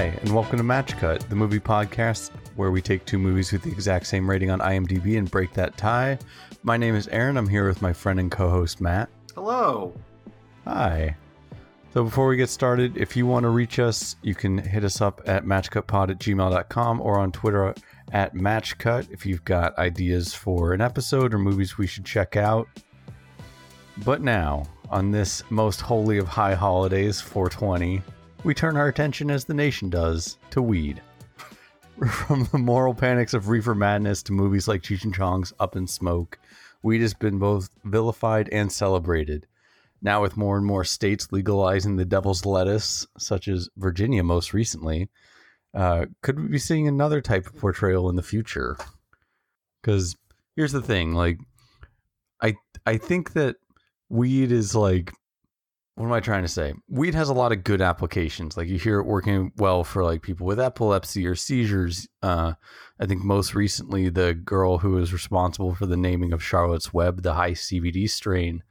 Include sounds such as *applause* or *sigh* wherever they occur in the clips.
Hi, and welcome to Match Cut, the movie podcast where we take two movies with the exact same rating on IMDb and break that tie. My name is Aaron. I'm here with my friend and co host Matt. Hello. Hi. So before we get started, if you want to reach us, you can hit us up at matchcutpod at gmail.com or on Twitter at matchcut if you've got ideas for an episode or movies we should check out. But now, on this most holy of high holidays, 420, we turn our attention, as the nation does, to weed. *laughs* From the moral panics of reefer madness to movies like Cheech and Chong's Up in Smoke, weed has been both vilified and celebrated. Now, with more and more states legalizing the devil's lettuce, such as Virginia most recently, uh, could we be seeing another type of portrayal in the future? Because here's the thing, like, I I think that weed is like what am I trying to say? Weed has a lot of good applications. Like you hear it working well for like people with epilepsy or seizures. Uh, I think most recently the girl who was responsible for the naming of Charlotte's Web, the high CBD strain,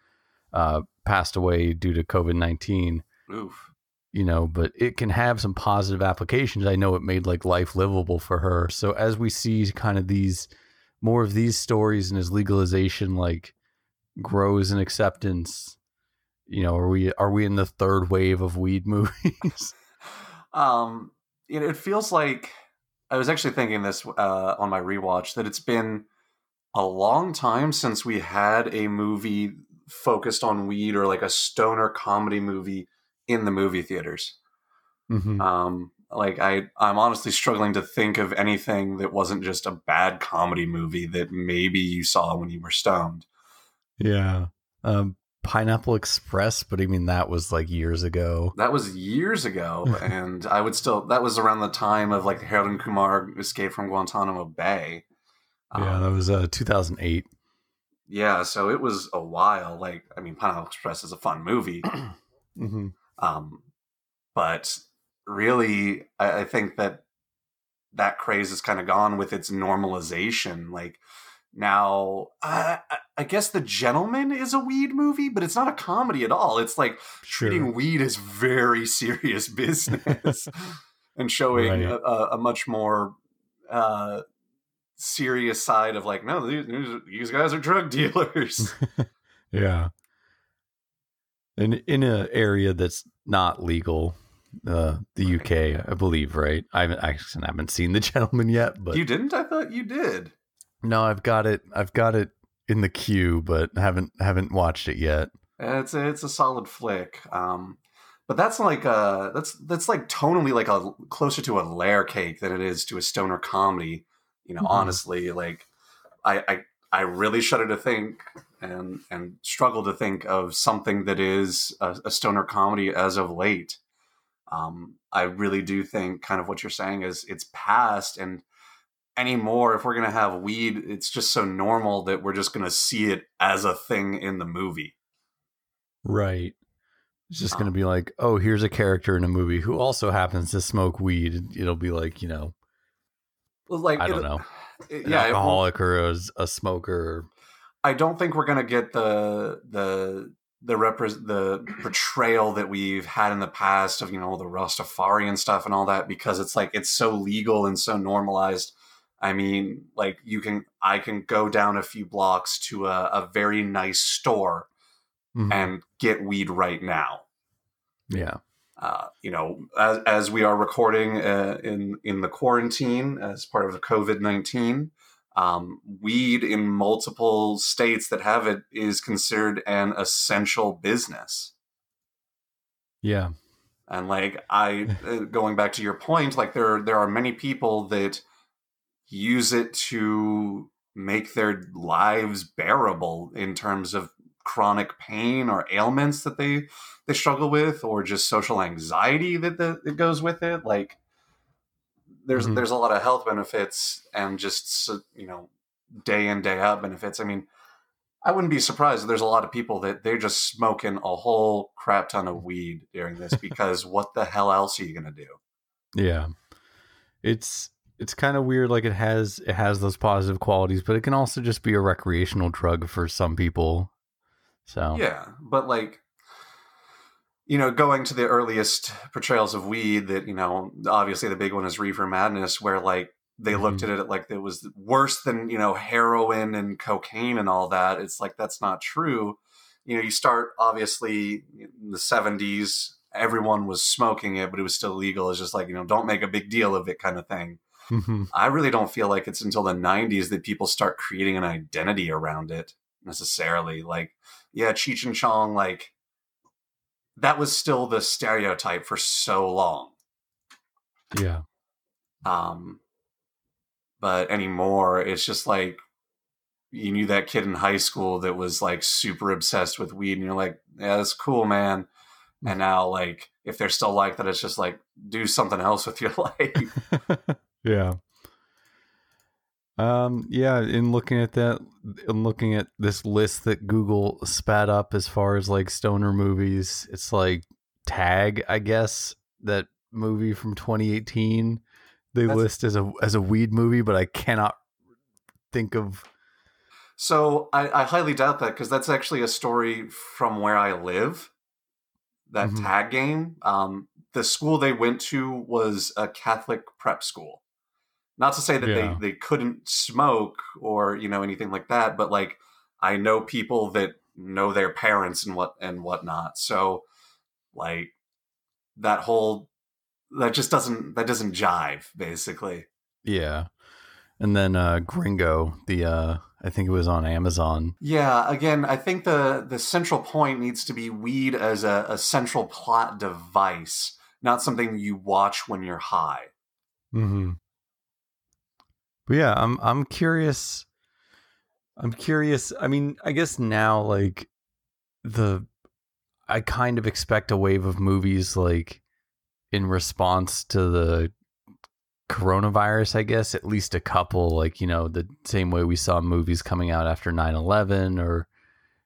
uh, passed away due to COVID nineteen. Oof. You know, but it can have some positive applications. I know it made like life livable for her. So as we see kind of these more of these stories and as legalization like grows in acceptance you know, are we are we in the third wave of weed *laughs* movies? um, it, it feels like I was actually thinking this uh, on my rewatch that it's been a long time since we had a movie focused on weed or like a stoner comedy movie in the movie theaters. Mm-hmm. Um, like I, I'm honestly struggling to think of anything that wasn't just a bad comedy movie that maybe you saw when you were stoned. Yeah. Um, Pineapple Express, but I mean that was like years ago. That was years ago, *laughs* and I would still. That was around the time of like Harold and Kumar escape from Guantanamo Bay. Yeah, um, that was uh, 2008. Yeah, so it was a while. Like, I mean, Pineapple Express is a fun movie, *clears throat* mm-hmm. um, but really, I, I think that that craze is kind of gone with its normalization. Like now, uh, I guess The Gentlemen is a weed movie, but it's not a comedy at all. It's like sure. treating weed as very *laughs* serious business *laughs* and showing right. a, a, much more uh, serious side of like, no, these, these guys are drug dealers. *laughs* yeah. In in an area that's not legal, uh, the UK, I believe, right? I haven't I haven't seen the gentleman yet, but you didn't. I thought you did. No, I've got it. I've got it in the queue, but haven't haven't watched it yet. It's a, it's a solid flick. Um, but that's like a that's that's like tonally like a closer to a layer cake than it is to a stoner comedy. You know, mm-hmm. honestly, like I, I I really shudder to think and and struggle to think of something that is a, a stoner comedy as of late. Um, I really do think kind of what you're saying is it's past and anymore if we're going to have weed it's just so normal that we're just going to see it as a thing in the movie. Right. It's just um, going to be like oh here's a character in a movie who also happens to smoke weed. It'll be like you know like i don't know it, an yeah, alcoholic or a, a smoker. I don't think we're going to get the the the repre- the portrayal that we've had in the past of you know the Rastafarian stuff and all that because it's like it's so legal and so normalized I mean, like you can, I can go down a few blocks to a, a very nice store mm-hmm. and get weed right now. Yeah. Uh, you know, as, as we are recording uh, in in the quarantine as part of the COVID nineteen, um, weed in multiple states that have it is considered an essential business. Yeah, and like I, *laughs* uh, going back to your point, like there there are many people that use it to make their lives bearable in terms of chronic pain or ailments that they they struggle with or just social anxiety that, the, that goes with it. Like there's mm-hmm. there's a lot of health benefits and just you know day in day out benefits. I mean i wouldn't be surprised if there's a lot of people that they're just smoking a whole crap ton of weed during this *laughs* because what the hell else are you going to do? Yeah. It's it's kind of weird like it has it has those positive qualities but it can also just be a recreational drug for some people so yeah but like you know, going to the earliest portrayals of weed, that you know, obviously the big one is Reefer Madness, where like they mm-hmm. looked at it like it was worse than you know heroin and cocaine and all that. It's like that's not true. You know, you start obviously in the '70s, everyone was smoking it, but it was still legal. It's just like you know, don't make a big deal of it, kind of thing. Mm-hmm. I really don't feel like it's until the '90s that people start creating an identity around it necessarily. Like, yeah, Cheech and Chong, like that was still the stereotype for so long. Yeah. Um, but anymore it's just like you knew that kid in high school that was like super obsessed with weed and you're like yeah that's cool man and mm. now like if they're still like that it's just like do something else with your *laughs* life *laughs* yeah um yeah in looking at that in looking at this list that google spat up as far as like stoner movies it's like tag i guess that movie from 2018 they That's, list as a as a weed movie, but I cannot think of. So I, I highly doubt that because that's actually a story from where I live. That mm-hmm. tag game. Um, the school they went to was a Catholic prep school. Not to say that yeah. they, they couldn't smoke or you know anything like that, but like I know people that know their parents and what and whatnot. So like that whole that just doesn't that doesn't jive basically. Yeah. And then uh gringo the uh i think it was on amazon. Yeah again i think the the central point needs to be weed as a, a central plot device not something you watch when you're high. Mm-hmm but yeah i'm i'm curious i'm curious i mean i guess now like the i kind of expect a wave of movies like in response to the coronavirus, I guess, at least a couple, like, you know, the same way we saw movies coming out after 9 11 or,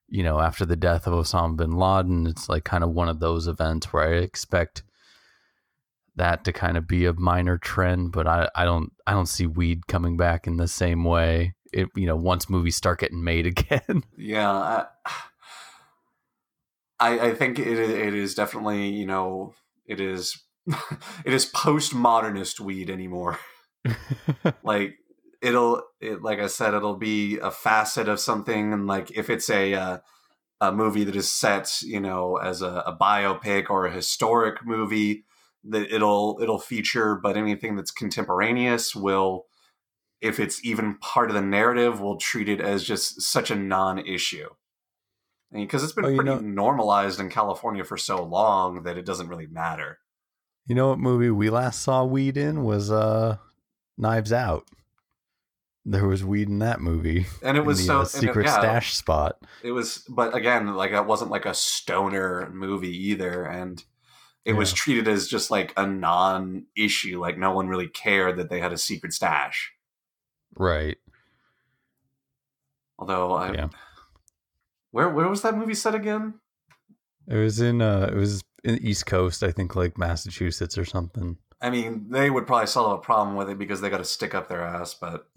you know, after the death of Osama bin Laden. It's like kind of one of those events where I expect that to kind of be a minor trend, but I, I don't I don't see weed coming back in the same way. It, you know, once movies start getting made *laughs* again. Yeah. I, I think it, it is definitely, you know, it is *laughs* it is postmodernist weed anymore. *laughs* like it'll it, like I said, it'll be a facet of something, and like if it's a uh, a movie that is set, you know, as a, a biopic or a historic movie, that it'll it'll feature. But anything that's contemporaneous will, if it's even part of the narrative, will treat it as just such a non-issue. Because it's been oh, pretty know, normalized in California for so long that it doesn't really matter. You know what movie we last saw weed in was uh Knives Out. There was weed in that movie, and it was the, so uh, secret it, yeah, stash spot. It was, but again, like that wasn't like a stoner movie either, and it yeah. was treated as just like a non-issue. Like no one really cared that they had a secret stash, right? Although I, yeah. where where was that movie set again? It was in uh, it was in the East Coast, I think like Massachusetts or something. I mean, they would probably solve a problem with it because they got to stick up their ass, but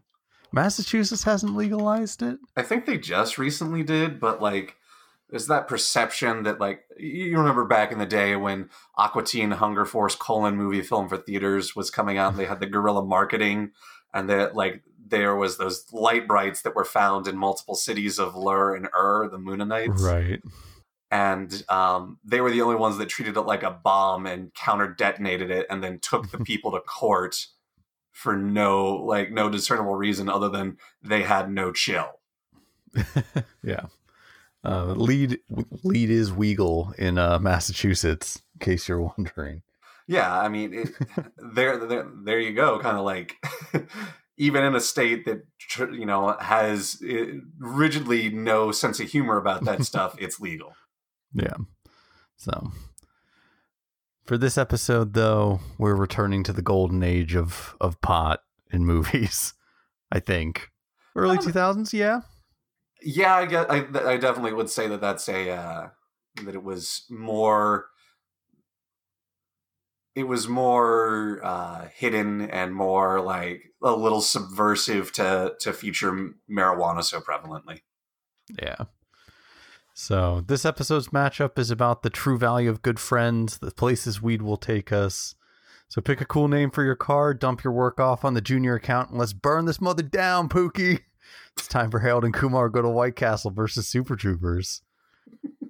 *laughs* Massachusetts hasn't legalized it. I think they just recently did, but like there's that perception that like you remember back in the day when Aqua Teen Hunger Force colon movie film for theaters was coming out and they had the guerrilla marketing and that like there was those light brights that were found in multiple cities of Lur and Ur, the Mooninites. Right. And um, they were the only ones that treated it like a bomb and counter detonated it and then took the *laughs* people to court for no like no discernible reason other than they had no chill. *laughs* Yeah uh, lead lead is Weagle in uh, Massachusetts, in case you're wondering. Yeah, I mean, it, there, there, there you go. Kind of like, *laughs* even in a state that you know has eh, rigidly no sense of humor about that *laughs* stuff, it's legal. Yeah. So for this episode though, we're returning to the golden age of of pot in movies, *laughs* I think. Early um, 2000s, yeah. Yeah, I get I, I definitely would say that that's a uh that it was more it was more uh, hidden and more like a little subversive to to feature marijuana so prevalently. Yeah, So, this episode's matchup is about the true value of good friends, the places weed will take us. So, pick a cool name for your car, dump your work off on the junior account, and let's burn this mother down, Pookie. It's time for Harold and Kumar go to White Castle versus Super Troopers.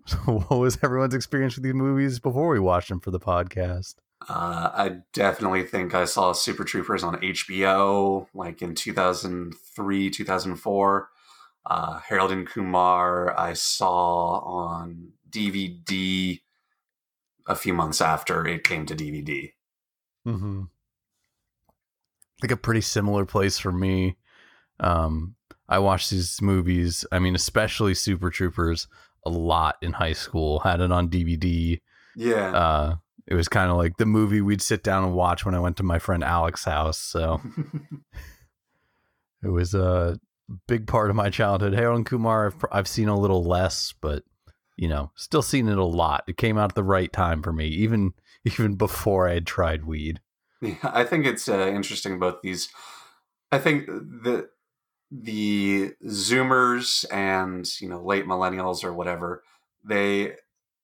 So, *laughs* what was everyone's experience with these movies before we watched them for the podcast? Uh, I definitely think I saw Super Troopers on HBO like in 2003, 2004. Uh, Harold and Kumar, I saw on DVD a few months after it came to DVD. Mm-hmm. I think a pretty similar place for me. Um, I watched these movies, I mean, especially Super Troopers, a lot in high school. Had it on DVD. Yeah. Uh, it was kind of like the movie we'd sit down and watch when I went to my friend Alex's house. So *laughs* it was a big part of my childhood. Harold and Kumar, I've, I've seen a little less, but you know, still seen it a lot. It came out at the right time for me, even *laughs* even before I had tried weed. Yeah, I think it's uh, interesting both these. I think the the Zoomers and you know late millennials or whatever they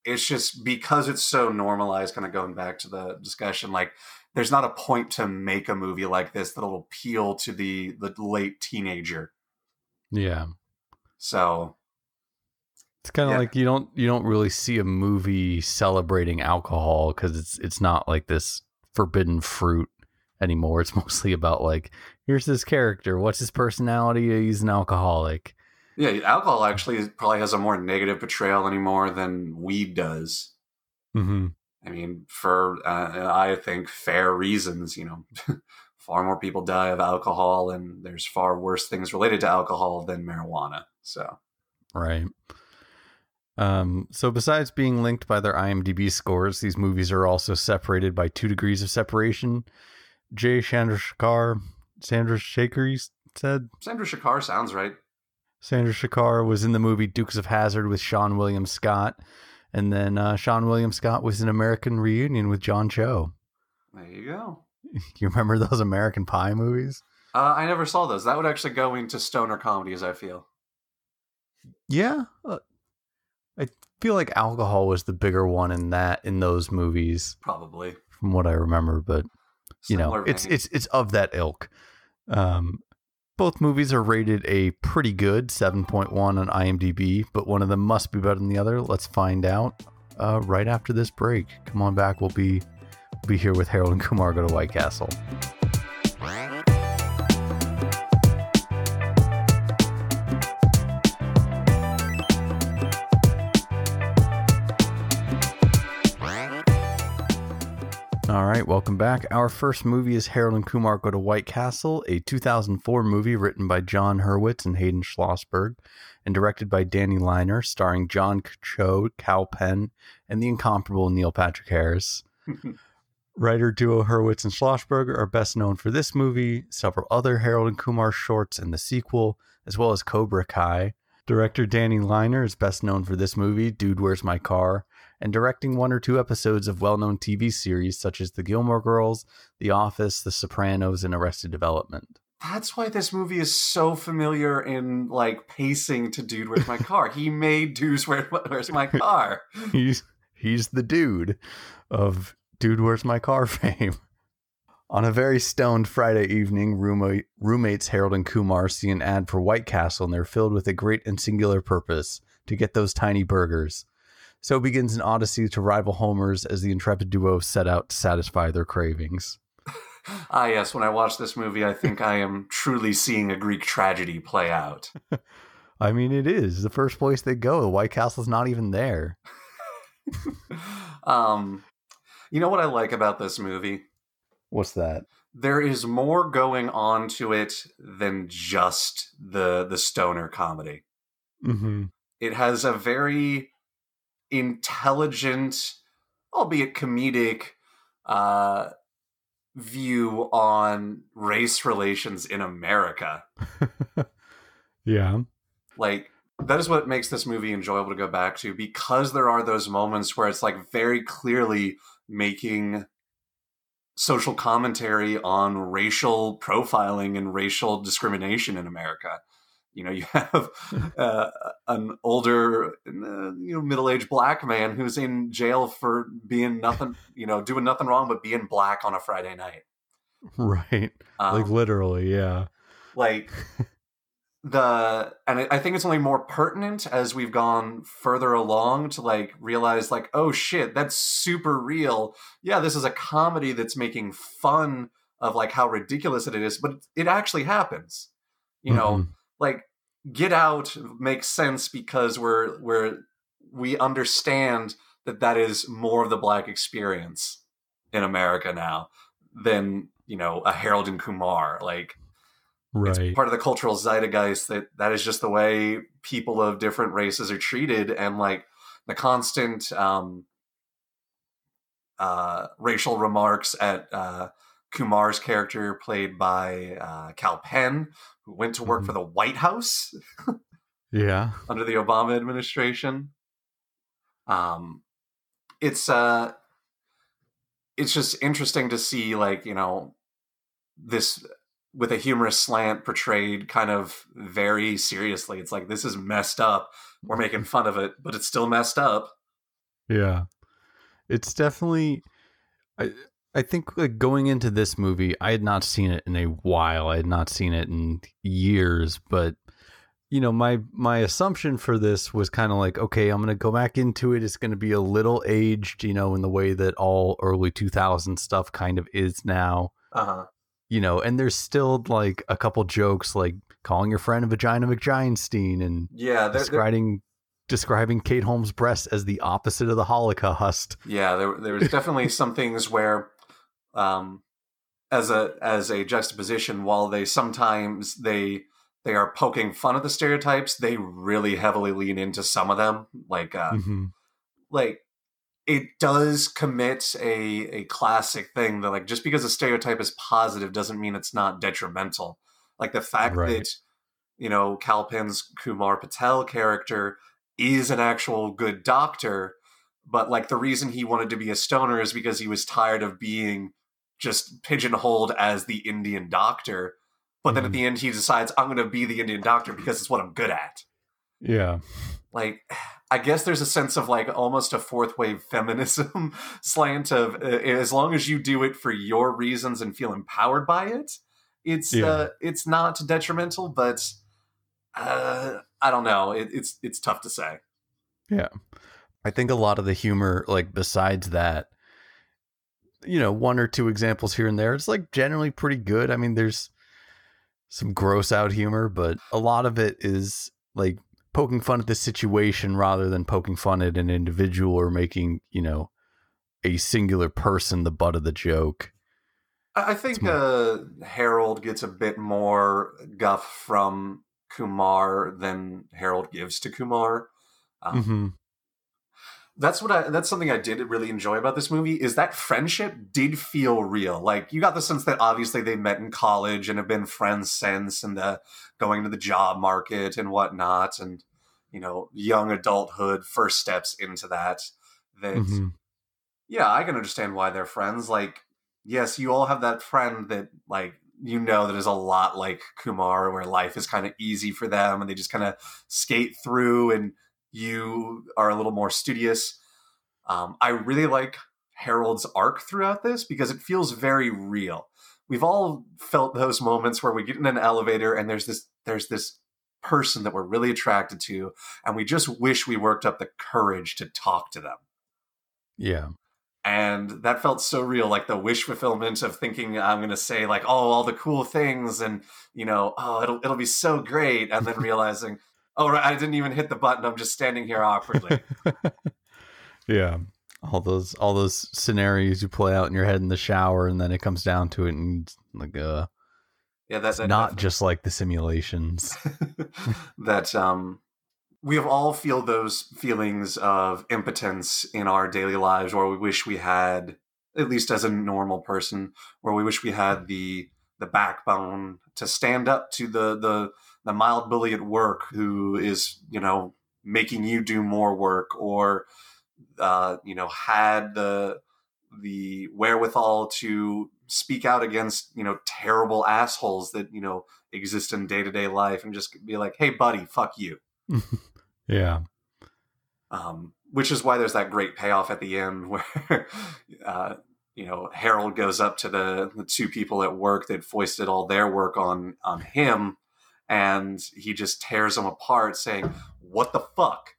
it's just because it's so normalized. Kind of going back to the discussion, like there's not a point to make a movie like this that'll appeal to the the late teenager. Yeah. So it's kind of Yeah. like you don't you don't really see a movie celebrating alcohol because it's it's not like this forbidden fruit anymore. It's *laughs* mostly about like here's this character, what's his personality? He's an alcoholic. yeah, alcohol actually probably has a more negative portrayal anymore than weed does. Mm-hmm. I mean, for uh, I think fair reasons, you know, *laughs* far more people die of alcohol, and there's far worse things related to alcohol than marijuana. So, Right. Um, so besides being linked by their IMDb scores, these movies are also separated by two degrees of separation. Jay Chandrasekhar, Sandra Shaker said Sandra Shakar sounds right. Sandra Shakar was in the movie Dukes of Hazzard with Seann William Scott, and then uh, Seann William Scott was in American Reunion with John Cho. There you go. *laughs* You remember those American Pie movies? Uh, I never saw those. That would actually go into stoner comedies. I feel. Yeah, uh, I feel like alcohol was the bigger one in that in those movies, Probably. from what I remember. But you know, it's vein. it's it's of that ilk. Um, both movies are rated a pretty good 7.1 on IMDb, but one of them must be better than the other. Let's find out uh, right after this break. Come on back. We'll be we'll be here with Harold and Kumar go to White Castle. All right, welcome back. Our first movie is Harold and Kumar Go to White Castle, a 2004 movie written by Jon Hurwitz and Hayden Schlossberg and directed by Danny Leiner, starring John Cho, Kal Penn, and the incomparable Neil Patrick Harris. *laughs* Writer duo Hurwitz and Schlossberg are best known for this movie, several other Harold and Kumar shorts, and the sequel, as well as Cobra Kai. Director Danny Leiner is best known for this movie, Dude, Where's My Car? And directing one or two episodes of well known TV series such as The Gilmore Girls, The Office, The Sopranos, and Arrested Development. That's why this movie is so familiar in like pacing to "Dude, Where's My *laughs* Car." he made "Dude, Where, Where's My Car." He's he's the dude of Dude, Where's My Car *laughs* fame. On a very stoned Friday evening, roommate, roommates Harold and Kumar see an ad for White Castle and they're filled with a great and singular purpose to get those tiny burgers. So begins an odyssey to rival Homer's as the intrepid duo set out to satisfy their cravings. *laughs* Ah, yes. When I watch this movie, I think I am truly seeing a Greek tragedy play out. *laughs* I mean, it is the first place they go. The White Castle's not even there. *laughs* um, you know what I like about this movie? What's that? There is more going on to it than just the the stoner comedy. Mm-hmm. It has a very intelligent, albeit comedic, uh, view on race relations in America. *laughs* yeah. Like that is what makes this movie enjoyable to go back to because there are those moments where it's like very clearly making social commentary on racial profiling and racial discrimination in America. You know you have *laughs* uh, an older uh, you know middle-aged black man who's in jail for being nothing you know doing nothing wrong but being black on a friday night. Right. Um, like literally yeah. like the and i think it's only more pertinent as we've gone further along to like realize like oh shit that's super real. Yeah this is a comedy that's making fun of like how ridiculous it is but it actually happens. You know mm-hmm. Like get out makes sense because we're we're we understand that that is more of the black experience in america now than you know a harold and kumar like right. it's part of the cultural zeitgeist that that is just the way people of different races are treated and like the constant um uh racial remarks at uh kumar's character played by uh kal penn who went to work mm-hmm. for the white house *laughs* yeah under the obama administration um it's uh it's just interesting to see like you know this with a humorous slant portrayed kind of very seriously. It's like this is messed up. We're making *laughs* fun of it, but it's still messed up. Yeah. It's definitely I I think like going into this movie, I had not seen it in a while. I had not seen it in years, but you know, my my assumption for this was kind of like, okay, I'm going to go back into it. It's going to be a little aged, you know, in the way that all early 2000 stuff kind of is now. Uh-huh you know, and there's still like a couple jokes like calling your friend a vagina McGiantstein and yeah, they're, describing they're... describing Kate Holmes' breasts as the opposite of the Holocaust. Yeah, there there was definitely some things where, um, as a as a juxtaposition, while they sometimes they they are poking fun at the stereotypes, they really heavily lean into some of them, like uh, mm-hmm. like it does commit a a classic thing that like just because a stereotype is positive doesn't mean it's not detrimental. Like the fact right. that you know Kal Penn's Kumar Patel character is an actual good doctor, but like the reason he wanted to be a stoner is because he was tired of being just pigeonholed as the Indian doctor. But then at mm-hmm. the end he decides I'm going to be the Indian doctor because it's what I'm good at. Yeah. Like I guess there's a sense of like almost a fourth wave feminism *laughs* slant of uh, as long as you do it for your reasons and feel empowered by it, it's yeah. uh, it's not detrimental. But uh, I don't know. It, it's it's tough to say. Yeah, I think a lot of the humor, like besides that, you know, one or two examples here and there, it's like generally pretty good. I mean, there's some gross out humor, but a lot of it is like poking fun at the situation rather than poking fun at an individual or making you know a singular person the butt of the joke. I think more... uh, Harold gets a bit more guff from Kumar than Harold gives to Kumar. Um, mm-hmm. That's what I. That's something I did really enjoy about this movie is that friendship did feel real. Like you got the sense that obviously they met in college and have been friends since, and the going to the job market and whatnot, and you know, young adulthood, first steps into that. That, mm-hmm. yeah, I can understand why they're friends. Like, yes, you all have that friend that, like, you know, that is a lot like Kumar, where life is kind of easy for them and they just kind of skate through, and you are a little more studious. Um, I really like Harold's arc throughout this because it feels very real. We've all felt those moments where we get in an elevator and there's this there's this person that we're really attracted to and we just wish we worked up the courage to talk to them yeah and that felt so real like the wish fulfillment of thinking i'm going to say like oh all the cool things and you know oh it'll it'll be so great and then *laughs* realizing oh right i didn't even hit the button. I'm just standing here awkwardly. *laughs* Yeah. All those all those scenarios you play out in your head in the shower and then it comes down to it and like uh yeah, that's that not just like the simulations. *laughs* that um, we have all feel those feelings of impotence in our daily lives, where we wish we had, at least as a normal person, where we wish we had the the backbone to stand up to the the the mild bully at work who is you know making you do more work or uh, you know had the the wherewithal to speak out against you know terrible assholes that you know exist in day-to-day life and just be like hey buddy fuck you. *laughs* Yeah. Um, which is why there's that great payoff at the end *laughs* where uh, you know harold goes up to the, the two people at work that foisted all their work on on him and he just tears them apart saying what the fuck?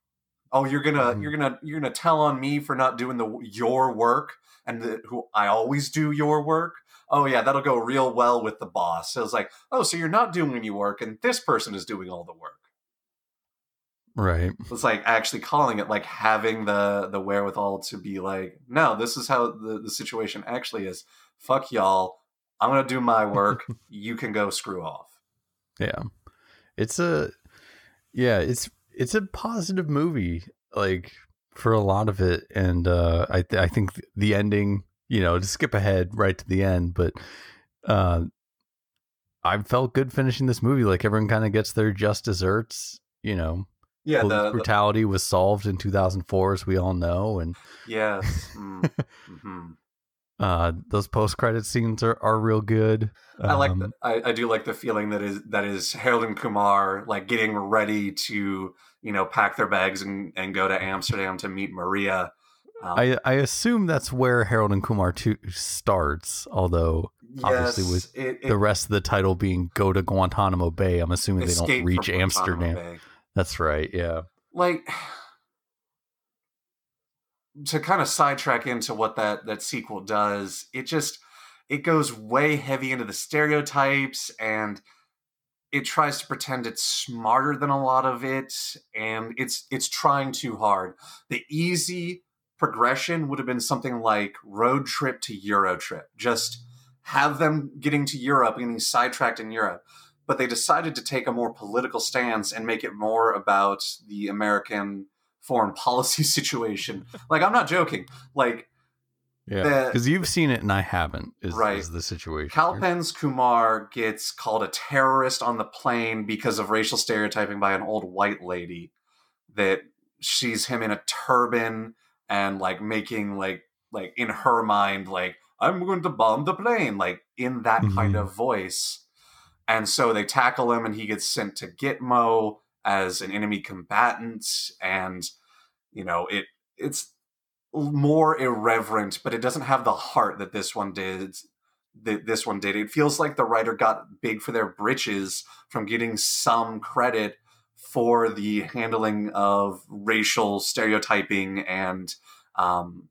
Oh you're gonna Mhm. you're gonna you're gonna tell on me for not doing the your work and the, who i always do your work? Oh yeah that'll go real well with the boss. So it's like oh so you're not doing any work and this person is doing all the work. Right. It's like actually calling it like having the the wherewithal to be like no this is how the, the situation actually is. Fuck y'all. I'm gonna do my work. *laughs* You can go screw off. Yeah it's a yeah it's it's a positive movie like for a lot of it and uh i th- i think the ending you know to skip ahead right to the end but uh i felt good finishing this movie like everyone kind of gets their just desserts you know yeah the, the brutality was solved in 2004 as we all know and yes mm, *laughs* mhm. Uh those post-credit scenes are, are real good I like Um, the, I, I do like the feeling that is that is Harold and Kumar like getting ready to you know pack their bags and, and go to Amsterdam to meet Maria. Um, I, I assume that's where Harold and Kumar 2 starts, although obviously yes, with it, it, the rest of the title being go to Guantanamo Bay. I'm assuming they don't reach Amsterdam. Bay. That's right. Yeah. like to kind of sidetrack into what that that sequel does it just it goes way heavy into the stereotypes and it tries to pretend it's smarter than a lot of it and it's it's trying too hard. The easy progression would have been something like road trip to euro trip just have them getting to europe getting sidetracked in europe but they decided to take a more political stance and make it more about the American foreign *laughs* policy situation. like I'm not joking. Like Yeah. Because you've seen it and I haven't, is, Right. is the situation. Kal Penn's Kumar gets called a terrorist on the plane because of racial stereotyping by an old white lady that sees him in a turban and like making like like in her mind like I'm going to bomb the plane like in that kind Mhm. of voice. And so they tackle him and he gets sent to Gitmo as an enemy combatant and you know it it's more irreverent but it doesn't have the heart that this one did that this one did it feels like the writer got big for their britches from getting some credit for the handling of racial stereotyping and um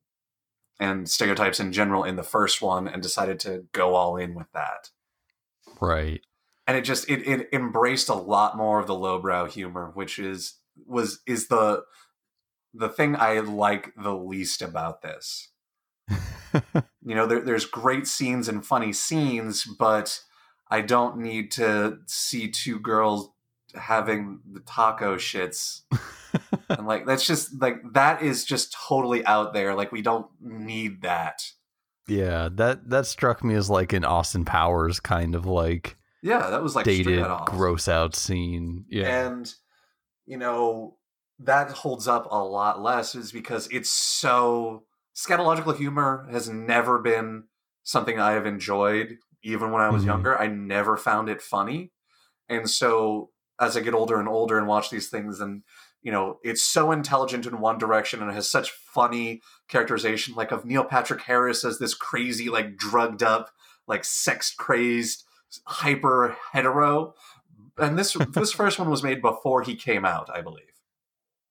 and stereotypes in general in the first one and decided to go all in with that Right. and it just it, it embraced a lot more of the lowbrow humor which is was is the the thing i like the least about this *laughs* you know there, there's great scenes and funny scenes but i don't need to see two girls having the taco shits and like that's just like that is just totally out there like we don't need that yeah. That that struck me as like an Austin Powers kind of like yeah that was like dated, gross out scene. Yeah. and you know that holds up a lot less is because it's so scatological humor has never been something i have enjoyed even when i was Mhm. younger. I never found it funny. And so as i get older and older and watch these things and you know it's so intelligent in one direction and it has such funny characterization like of neil patrick harris as this crazy like drugged up like sex crazed hyper hetero and this this first one was made before he came out i believe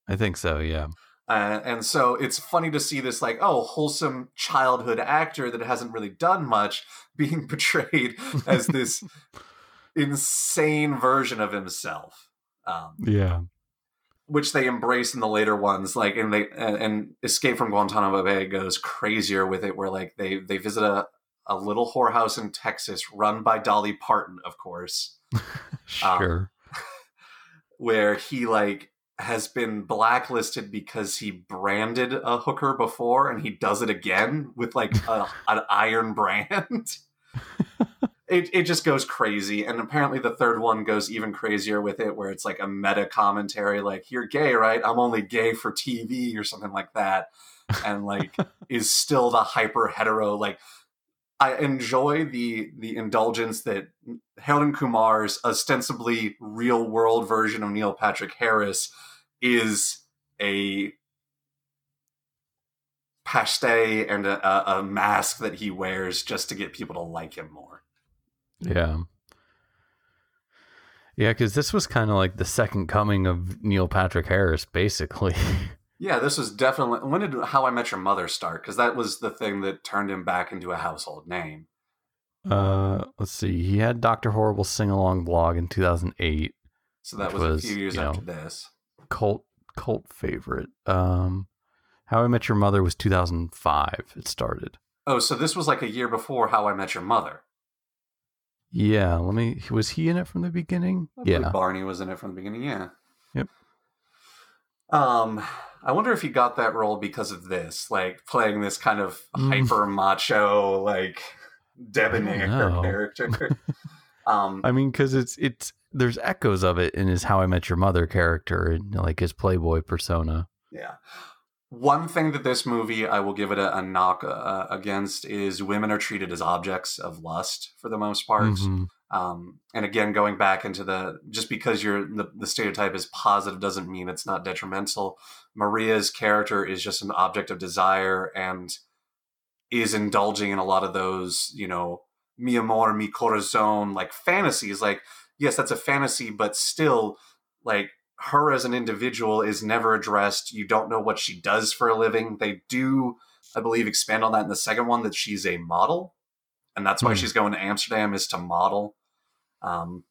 I think so. Yeah. uh, and so it's funny to see this like oh wholesome childhood actor that hasn't really done much *laughs* being portrayed as this *laughs* insane version of himself um, Yeah. which they embrace in the later ones like and they and, and escape from guantanamo bay goes crazier with it where like they they visit a, a little whorehouse in texas run by dolly parton of course *laughs* Um, Sure. where he like has been blacklisted because he branded a hooker before and he does it again with like a, *laughs* an iron brand. *laughs* It, it just goes crazy. And apparently the third one goes even crazier with it where it's like a meta commentary like you're gay right? I'm only gay for tv or something like that. And like *laughs* is still the hyper hetero like I enjoy the the indulgence that and Kumar's ostensibly real world version of Neil Patrick Harris is a paste and a, a mask that he wears just to get people to like him more. Yeah. Yeah, because this was kind of like the second coming of Neil Patrick Harris, basically. *laughs* Yeah, this was definitely. When did How I Met Your Mother start? Because that was the thing that turned him back into a household name. Uh, let's see. He had Doctor Horrible sing along blog in 2008. So that was, was, a few years after know, this. Cult cult favorite. Um, How I Met Your Mother was 2005. It started. Oh, so this was like a year before How I Met Your Mother. Yeah, let me. Was he in it from the beginning? Yeah. Barney was in it from the beginning. Yeah. Yep. Um, I wonder if he got that role because of this, like playing this kind of Mm. hyper macho, like debonair character. *laughs* um, I mean, because it's it's there's echoes of it in his How I Met Your Mother character and like his Playboy persona. Yeah. One thing that this movie I will give it a, a knock uh, against is women are treated as objects of lust for the most part. Mhm. Um, and again, going back into the just because you're the, the stereotype is positive doesn't mean it's not detrimental. Maria's character is just an object of desire and is indulging in a lot of those, you know, mi amor, mi corazon, like fantasies. Like, yes, that's a fantasy, but still, like, her as an individual is never addressed. You don't know what she does for a living. They do, I believe, expand on that in the second one that she's a model. And that's why Hmm. she's going to Amsterdam is to model. Um,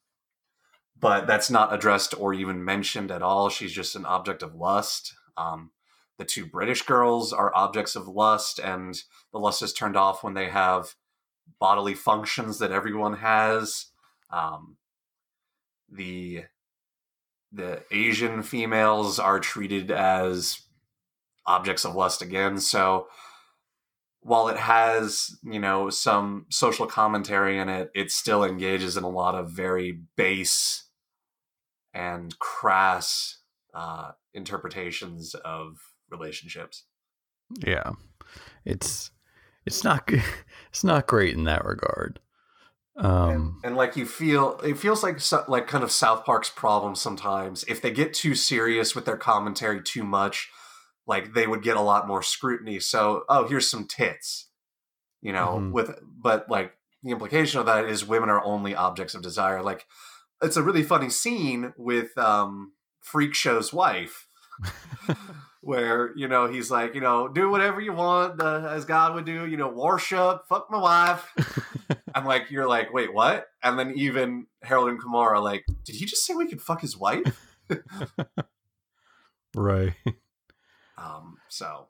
but that's not addressed or even mentioned at all. She's just an object of lust. Um, the two British girls are objects of lust, and the lust is turned off when they have bodily functions that everyone has. Um, the the Asian females are treated as objects of lust again. So while it has, you know, some social commentary in it, it still engages in a lot of very base and crass uh, interpretations of relationships. Yeah, it's it's not *laughs* it's not great in that regard. Um, and like you feel, it feels like so- like kind of South Park's problem sometimes. If they get too serious with their commentary too much, like they would get a lot more scrutiny. So, oh, here's some tits, you know. Mhm. With but like the implication of that is women are only objects of desire. Like it's a really funny scene with um, Freak Show's wife. Where you know he's like you know do whatever you want uh, as God would do you know worship fuck my wife *laughs* I'm like, you're like, wait, what? And then even Harold and Kumar are like, did he just say we could fuck his wife? *laughs* right. Um, so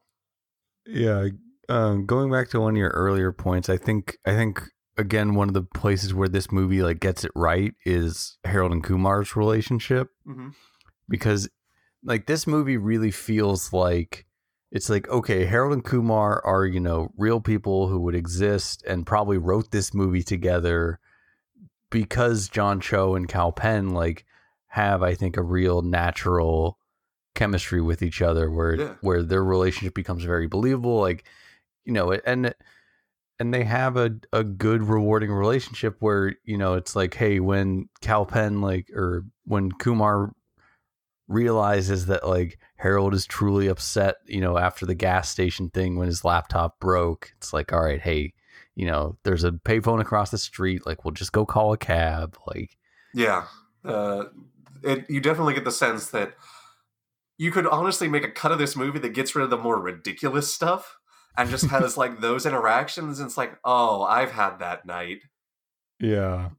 Yeah. Um, going back to one of your earlier points, I think I think again one of the places where this movie like gets it right is Harold and Kumar's relationship mhm. Because like this movie really feels like it's like okay harold and kumar are you know real people who would exist and probably wrote this movie together because john cho and kal penn like have i think a real natural chemistry with each other where Yeah. where their relationship becomes very believable like you know and and they have a, a good rewarding relationship where you know it's like hey when kal penn like or when kumar realizes that like Harold is truly upset, you know, after the gas station thing when his laptop broke. It's like, all right, hey, you know, there's a payphone across the street. Like, we'll just go call a cab. Like, yeah, uh, it, you definitely get the sense that you could honestly make a cut of this movie that gets rid of the more ridiculous stuff and just *laughs* has like those interactions. And it's like, oh, I've had that night. yeah.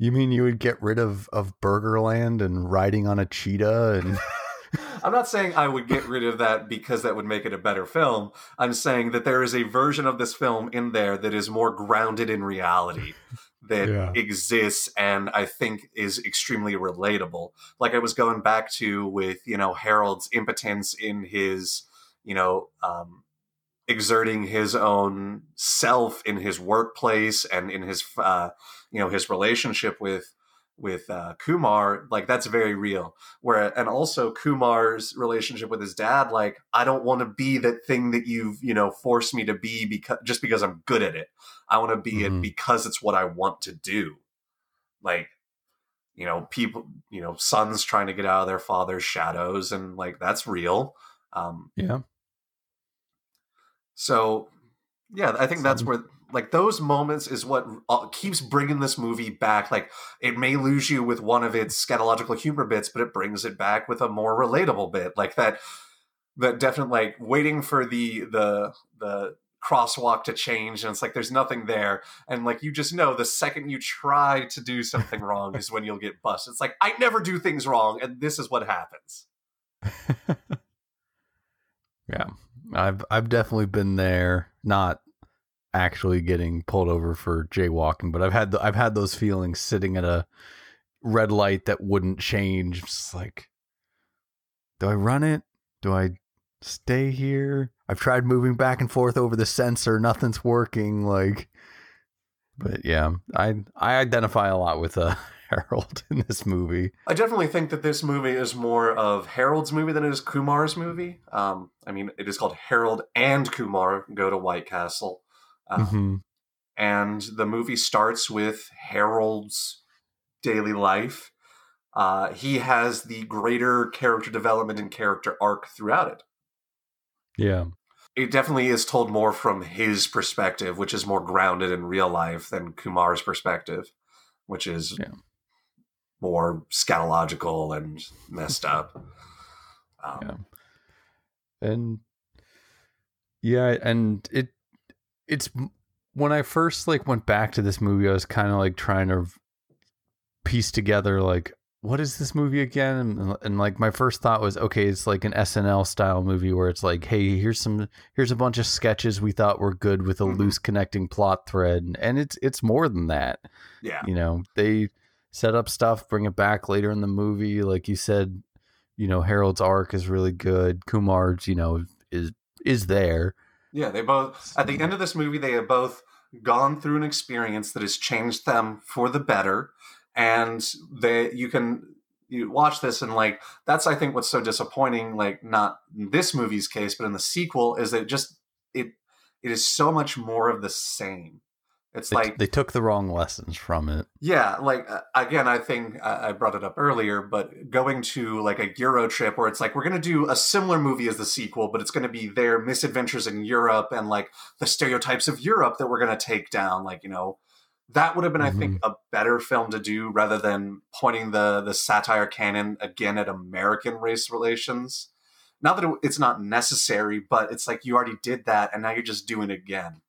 You mean you would get rid of of Burgerland and riding on a cheetah and *laughs* I'm not saying I would get rid of that because that would make it a better film. I'm saying that there is a version of this film in there that is more grounded in reality that Yeah. exists and I think is extremely relatable. Like I was going back to with, you know, Harold's impotence in his, you know, um, exerting his own self in his workplace and in his, uh, you know, his relationship with with uh, Kumar, like that's very real. Where and also Kumar's relationship with his dad, like I don't want to be that thing that you've you know forced me to be because just because I'm good at it. I want to be mm-hmm. it because it's what I want to do. Like you know, people, you know, sons trying to get out of their father's shadows, and like that's real. Um, yeah. So, yeah, I think that's where like those moments is what uh, keeps bringing this movie back. Like it may lose you with one of its scatological humor bits but it brings it back with a more relatable bit. Like that that definitely like waiting for the the the crosswalk to change and it's like there's nothing there. And like you just know the second you try to do something wrong is when you'll get busted. It's like i never do things wrong and this is what happens. *laughs* Yeah. I've i've definitely been there. Not actually getting pulled over for jaywalking, but I've had the, I've had those feelings sitting at a red light that wouldn't change. It's like, do I run it? Do I stay here? I've tried moving back and forth over the sensor, nothing's working. Like, but yeah, I I identify a lot with uh, *laughs* Harold in this movie. I definitely think that this movie is more of Harold's movie than it is Kumar's movie. Um, I mean, it is called Harold and Kumar Go to White Castle. Um, mm-hmm. And the movie starts with Harold's daily life. Uh, he has the greater character development and character arc throughout it. Yeah. It definitely is told more from his perspective, which is more grounded in real life than Kumar's perspective, which is yeah. more scatological and messed up. *laughs* Um, yeah. And yeah, and it it's when I first like went back to this movie, I was kind of like trying to piece together like what is this movie again? And, and, like my first thought was, okay, it's like an SNL style movie where it's like, hey, here's some, here's a bunch of sketches we thought were good with a mm-hmm. loose connecting plot thread, and it's it's more than that. Yeah, you know, they set up stuff, bring it back later in the movie, like you said. You know, Harold's arc is really good. Kumar's, you know, is is there. Yeah, they both at the end of this movie they have both gone through an experience that has changed them for the better and they you can you watch this and like that's I think what's so disappointing like not in this movie's case but in the sequel is that just it it is so much more of the same. It's they, like they took the wrong lessons from it. Yeah, like uh, again, I think I brought it up earlier, but going to like a Euro trip where it's like we're going to do a similar movie as the sequel, but it's going to be their misadventures in Europe and like the stereotypes of Europe that we're going to take down. Like you know, that would have been, mm-hmm. I think, mm-hmm. a better film to do rather than pointing the the satire cannon again at American race relations. Not that it's not necessary, but it's like you already did that, and now you're just doing it again.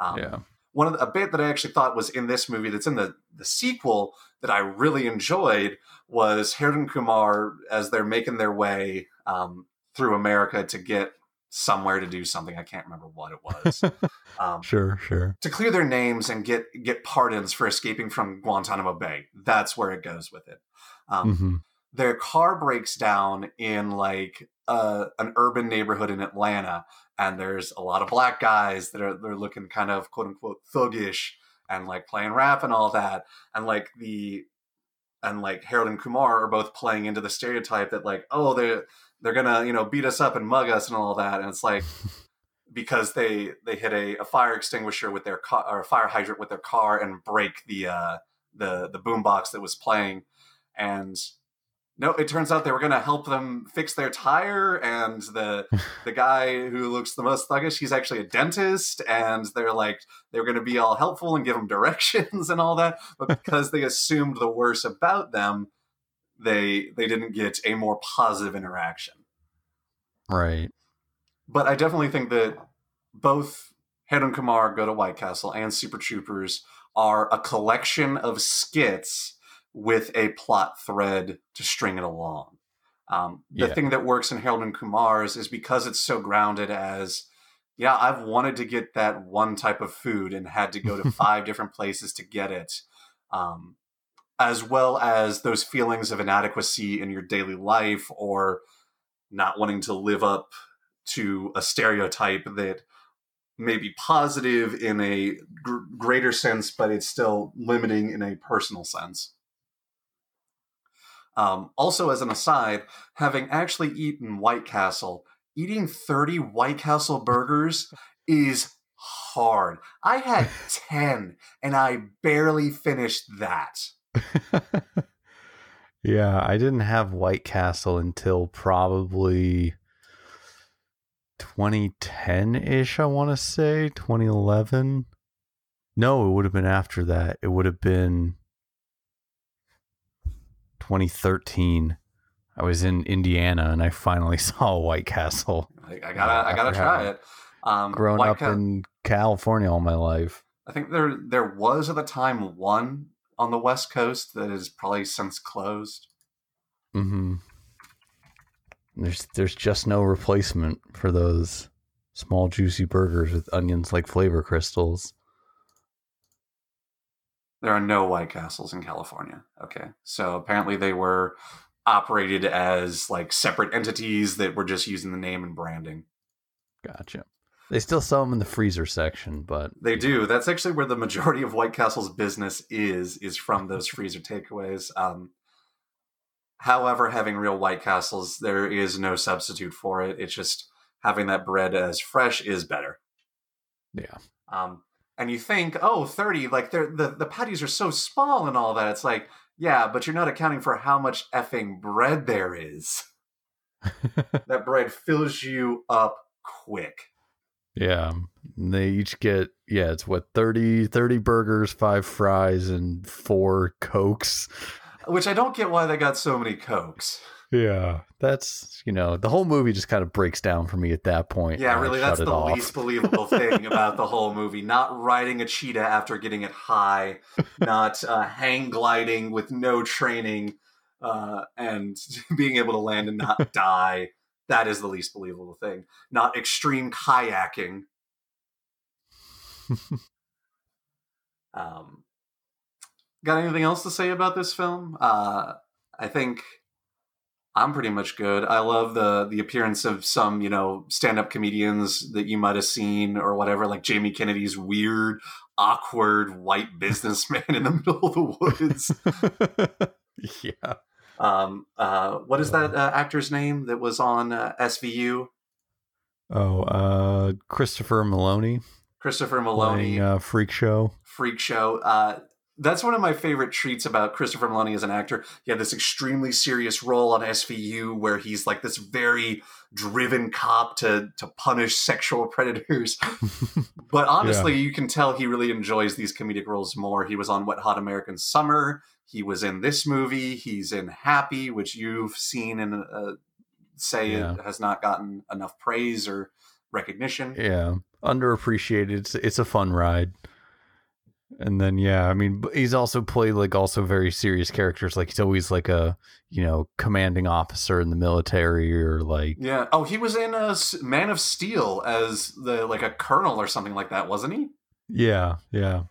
Um, yeah one of the, a bit that I actually thought was in this movie that's in the the sequel that I really enjoyed was Harold and Kumar as they're making their way um, through America to get somewhere to do something. I can't remember what it was. *laughs* Um, sure, sure. To clear their names and get get pardons for escaping from Guantanamo Bay. That's where it goes with it. Um, mm-hmm. Their car breaks down in like uh, an urban neighborhood in Atlanta, and there's a lot of black guys that are they're looking kind of quote unquote thuggish and like playing rap and all that and like the and like Harold and Kumar are both playing into the stereotype that like oh they're they're gonna you know beat us up and mug us and all that and it's like *laughs* because they they hit a, a fire extinguisher with their car or a fire hydrant with their car and break the uh the the boombox that was playing and no, it turns out they were going to help them fix their tire, and the *laughs* the guy who looks the most thuggish, he's actually a dentist, and they're like they were going to be all helpful and give them *laughs* directions and all that, but because they assumed the worst about them, they they didn't get a more positive interaction. Right. But I definitely think that both Harold and Kumar Go to White Castle and Super Troopers are a collection of skits with a plot thread to string it along. Um, the yeah. thing that works in Harold and Kumar's is because it's so grounded as, yeah, I've wanted to get that one type of food and had to go to *laughs* five different places to get it. Um, as well as those feelings of inadequacy in your daily life or not wanting to live up to a stereotype that may be positive in a gr- greater sense, but it's still limiting in a personal sense. Um, also, as an aside, having actually eaten White Castle, eating 30 White Castle burgers is hard. I had 10 and I barely finished that. *laughs* yeah, I didn't have White Castle until probably 2010 ish, I want to say, 2011. No, it would have been after that. It would have been 2013. I was in Indiana and I finally *laughs* saw White Castle. I, I gotta, I gotta try it. Um, grown White up Ca- in California all my life. I think there, there was at the time one on the West Coast that is probably since closed. Hmm. There's, there's just no replacement for those small juicy burgers with onions like flavor crystals. There are no White Castles in California. Okay. So apparently they were operated as like separate entities that were just using the name and branding. Gotcha. They still sell them in the freezer section, but they do. That's actually where the majority of White Castle's business is is from those freezer takeaways. Um, however, having real White Castles, there is no substitute for it. It's just having that bread as fresh is better. Yeah. Um, and you think, oh, 30, like the the patties are so small and all that. It's like, yeah, but you're not accounting for how much effing bread there is. *laughs* that bread fills you up quick. Yeah. Um, and They each get yeah, it's what 30 30 burgers, 5 fries and 4 cokes. Which I don't get why they got so many cokes. Yeah, that's you know the whole movie just kind of breaks down for me at that point. Yeah, really, that's the off. least believable thing about the whole movie. Not riding a cheetah after getting it high, not uh, hang gliding with no training, uh, and *laughs* being able to land and not *laughs* die. That is the least believable thing. Not extreme kayaking. *laughs* um, got anything else to say about this film? Uh, I think I'm pretty much good. I love the the appearance of some, you know, stand-up comedians that you might have seen or whatever, like Jamie Kennedy's weird, awkward white businessman in the *laughs* middle of the woods. *laughs* yeah. Um uh what is that uh, actor's name that was on uh, SVU? Oh, uh Christopher Meloni. Christopher Meloni. Playing, uh, Freak Show. Freak Show. Uh that's one of my favorite treats about Christopher Meloni as an actor. He had this extremely serious role on SVU where he's like this very driven cop to to punish sexual *laughs* predators. *laughs* but honestly, yeah. you can tell he really enjoys these comedic roles more. He was on Wet Hot American Summer. He was in this movie. He's in Happy, which you've seen and uh, say yeah. it has not gotten enough praise or recognition. Yeah, underappreciated. It's it's a fun ride. And then yeah, I mean, he's also played like also very serious characters. Like he's always like a you know commanding officer in the military or like yeah. Oh, he was in uh, a Man of Steel as the like a colonel or something like that, wasn't he? Yeah, yeah.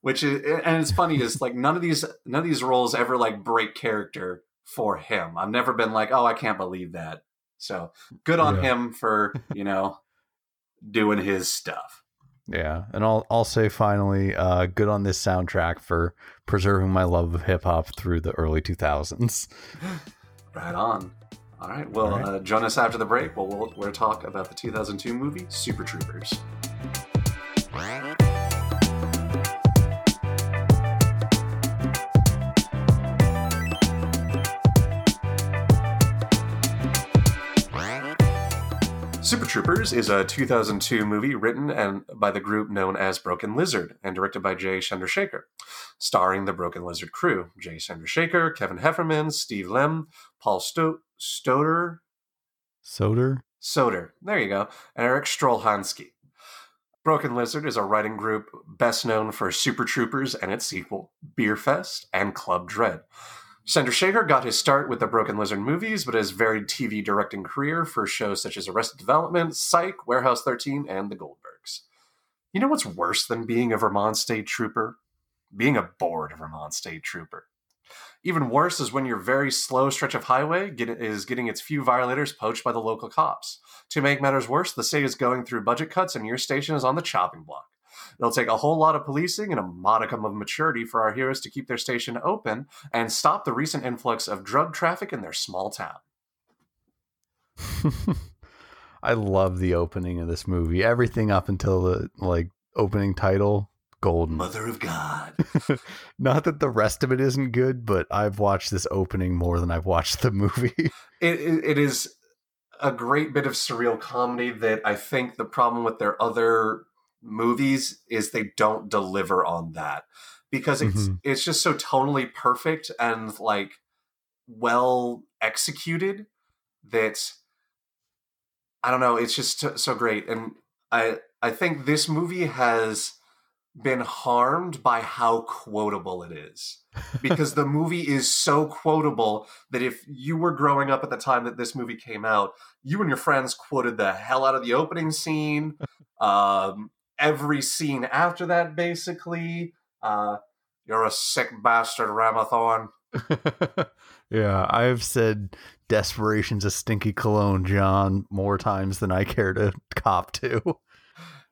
Which is and it's funny is like none of these none of these roles ever like break character for him. I've never been like, oh, I can't believe that. So good on yeah. him for you know doing his stuff. Yeah, and I'll I'll say finally, uh, good on this soundtrack for preserving my love of hip hop through the early two thousands. *laughs* Right on. All right. Well, All right. Uh, join us after the break. We'll, we'll we'll talk about the 2002 movie Super Troopers. Troopers is a 2002 movie written and by the group known as Broken Lizard and directed by Jay Chandrasekhar, starring the Broken Lizard crew: Jay Chandrasekhar, Kevin Heffernan, Steve Lemme, Paul Sto- Stoder, Soter, Soter. There you go, and Erik Stolhanske. Broken Lizard is a writing group best known for Super Troopers and its sequel, Beerfest and Club Dread. Chandrasekhar got his start with the Broken Lizard movies, but has varied TV directing career for shows such as Arrested Development, Psych, Warehouse 13, and The Goldbergs. You know what's worse than being a Vermont State Trooper? Being a bored Vermont State Trooper. Even worse is when your very slow stretch of highway get, is getting its few violators poached by the local cops. To make matters worse, the state is going through budget cuts and your station is on the chopping block. It'll take a whole lot of policing and a modicum of maturity for our heroes to keep their station open and stop the recent influx of drug traffic in their small town. *laughs* I love the opening of this movie. Everything up until the like opening title, golden. Mother of God. *laughs* Not that the rest of it isn't good, but I've watched this opening more than I've watched the movie. *laughs* it, it, it is a great bit of surreal comedy that I think the problem with their other movies is they don't deliver on that because it's Mhm. it's just so tonally perfect and like well executed that I don't know it's just so- so great and I I think this movie has been harmed by how quotable it is because the *laughs* movie is so quotable that if you were growing up at the time that this movie came out, you and your friends quoted the hell out of the opening scene, *laughs* um, every scene after that, basically. Uh, you're a sick bastard, Ramathorn. *laughs* yeah, I've said desperation's a stinky cologne, John, more times than I care to cop to. *laughs*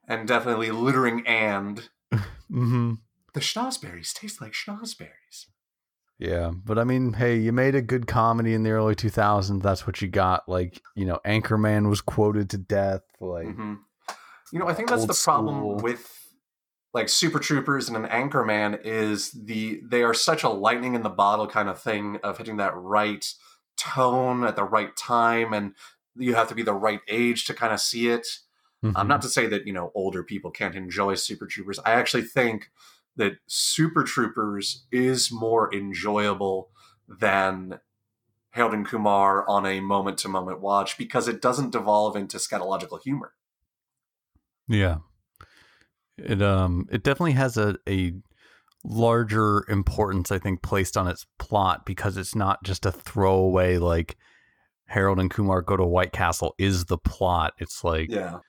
And definitely littering and *laughs* hmm the schnozberries taste like schnozberries. Yeah, but I mean, hey, you made a good comedy in the early 2000s. That's what you got. Like, you know, Anchorman was quoted to death. Like, hmm You know, I think that's Old the problem school. with like Super Troopers and an Anchorman is the they are such a lightning in the bottle kind of thing of hitting that right tone at the right time, and you have to be the right age to kind of see it. Um, mhm. not to say that you know older people can't enjoy Super Troopers. I actually think that Super Troopers is more enjoyable than Harold and Kumar on a moment to moment watch because it doesn't devolve into scatological humor. Yeah. It um it definitely has a a larger importance I think placed on its plot because it's not just a throwaway like Harold and Kumar go to White Castle is the plot. It's like, Yeah.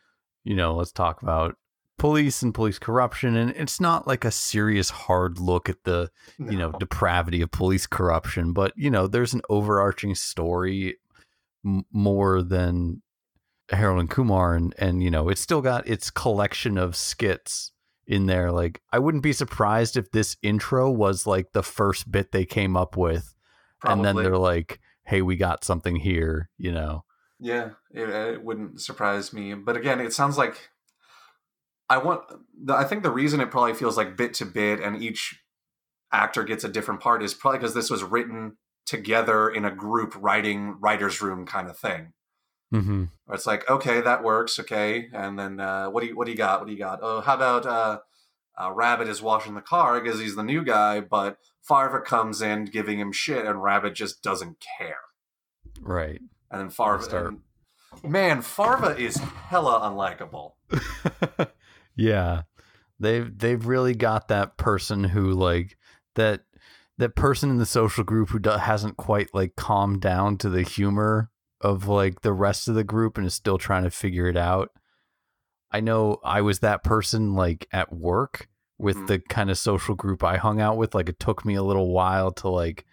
you know, let's talk about police and police corruption and it's not like a serious hard look at the, you know, depravity of police corruption, but you know, there's an overarching story m- more than Harold and Kumar, and and you know, it's still got its collection of skits in there. Like, I wouldn't be surprised if this intro was like the first bit they came up with, and then they're like, "Hey, we got something here," you know. Yeah, it, it wouldn't surprise me. But again, it sounds like I want. I think the reason it probably feels like bit to bit, and each actor gets a different part, is probably because this was written together in a group writing writers' room kind of thing. Mm-hmm. Where it's like, okay, that works, okay, and then uh, what do you what do you got? What do you got? Oh, how about uh, uh, Rabbit is washing the car because he's the new guy, but Farva comes in giving him shit, and Rabbit just doesn't care. Right. And then Farva, and- man, Farva is hella unlikable. *laughs* yeah, they've they've really got that person who like that that person in the social group who do, hasn't quite like calmed down to the humor of like the rest of the group and is still trying to figure it out. I know I was that person like at work with Mhm. the kind of social group I hung out with. Like it took me a little while to like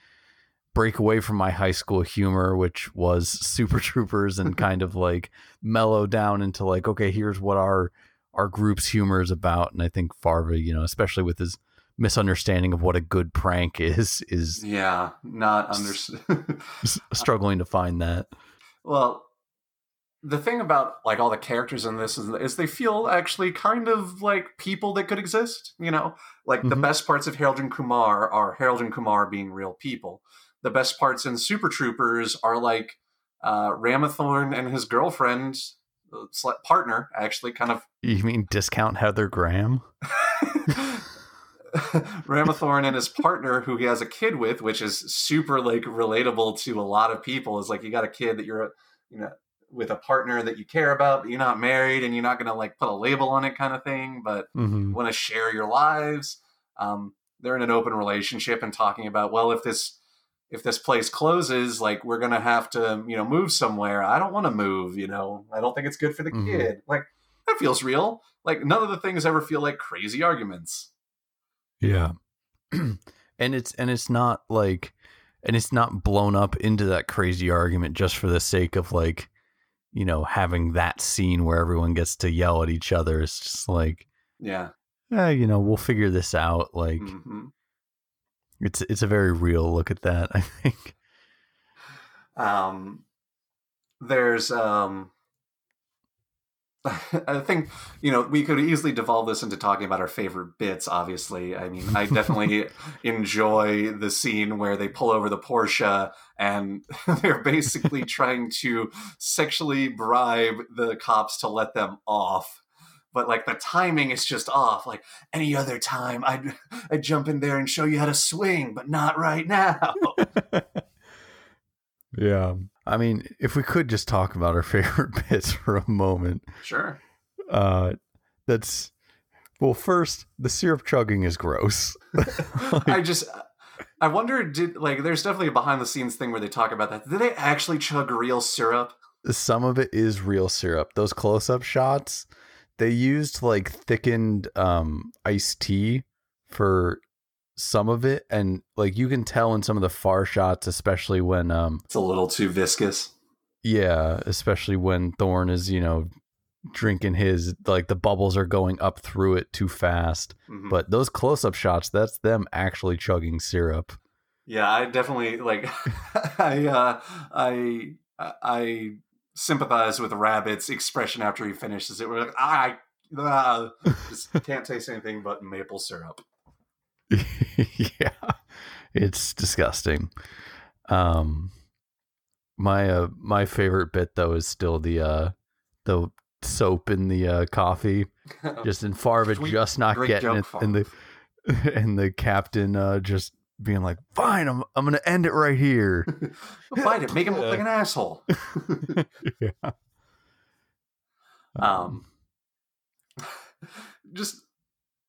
break away from my high school humor, which was *laughs* Super Troopers, and *laughs* kind of like mellow down into like, okay, here's what our our group's humor is about. And I think Farva, you know, especially with his misunderstanding of what a good prank is, is Yeah, not under. s- *laughs* struggling to find that. Well, the thing about like all the characters in this is, is they feel actually kind of like people that could exist. You know, like the Mhm. best parts of Harold and Kumar are Harold and Kumar being real people. The best parts in Super Troopers are like uh, Ramathorn and his girlfriend, uh, partner, actually, kind of You mean discount Heather Graham? *laughs* *laughs* Ramathorn and his partner, who he has a kid with, which is super like relatable to a lot of people, is like you got a kid that you're, you know, with a partner that you care about, but you're not married and you're not gonna like put a label on it, kind of thing, but Mm-hmm. want to share your lives. Um, they're in an open relationship and talking about, well, if this if this place closes, like we're gonna have to, you know, move somewhere. I don't want to move. You know, I don't think it's good for the Mhm. kid. Like that feels real. Like none of the things ever feel like crazy arguments. Yeah. *clears throat* and it's and it's not like and it's not blown up into that crazy argument just for the sake of like you know having that scene where everyone gets to yell at each other it's just like Yeah. eh, you know, we'll figure this out. Like hmm it's it's a very real look at that. *laughs* I think. Um, there's um, *laughs* I think you know we could easily devolve this into talking about our favorite bits. Obviously, I mean, I *laughs* definitely enjoy the scene where they pull over the Porsche and *laughs* they're basically trying to sexually bribe the cops to let them off. But like the timing is just off. Like any other time, I'd I'd jump in there and show you how to swing, but not right now. Yeah. I mean, if we could just talk about our *laughs* favorite bits for a moment. sure. Uh that's well, first, the syrup chugging is gross. *laughs* I just I wonder did like there's definitely a behind the scenes thing where they talk about that. Did they actually chug real syrup? Some of it is real syrup. Those close up shots, they used like thickened um iced tea for some of it and like you can tell in some of the far shots especially when um It's a little too viscous. yeah especially when thorn is you know drinking his like the bubbles are going up through it too fast Mhm. but those close-up shots that's them actually chugging syrup yeah, I definitely like *laughs* I uh I I sympathize with Rabbit's expression after he finishes it. We're like, I uh, *laughs* just can't taste anything but maple syrup. *laughs* yeah. It's disgusting. Um my uh my favorite bit though is still the uh the soap in the uh coffee. *laughs* Just in Farva just not getting it and the *laughs* and the captain uh just being like fine i'm i'm gonna end it right here. Bite it, make him look like an asshole. yeah. Um, just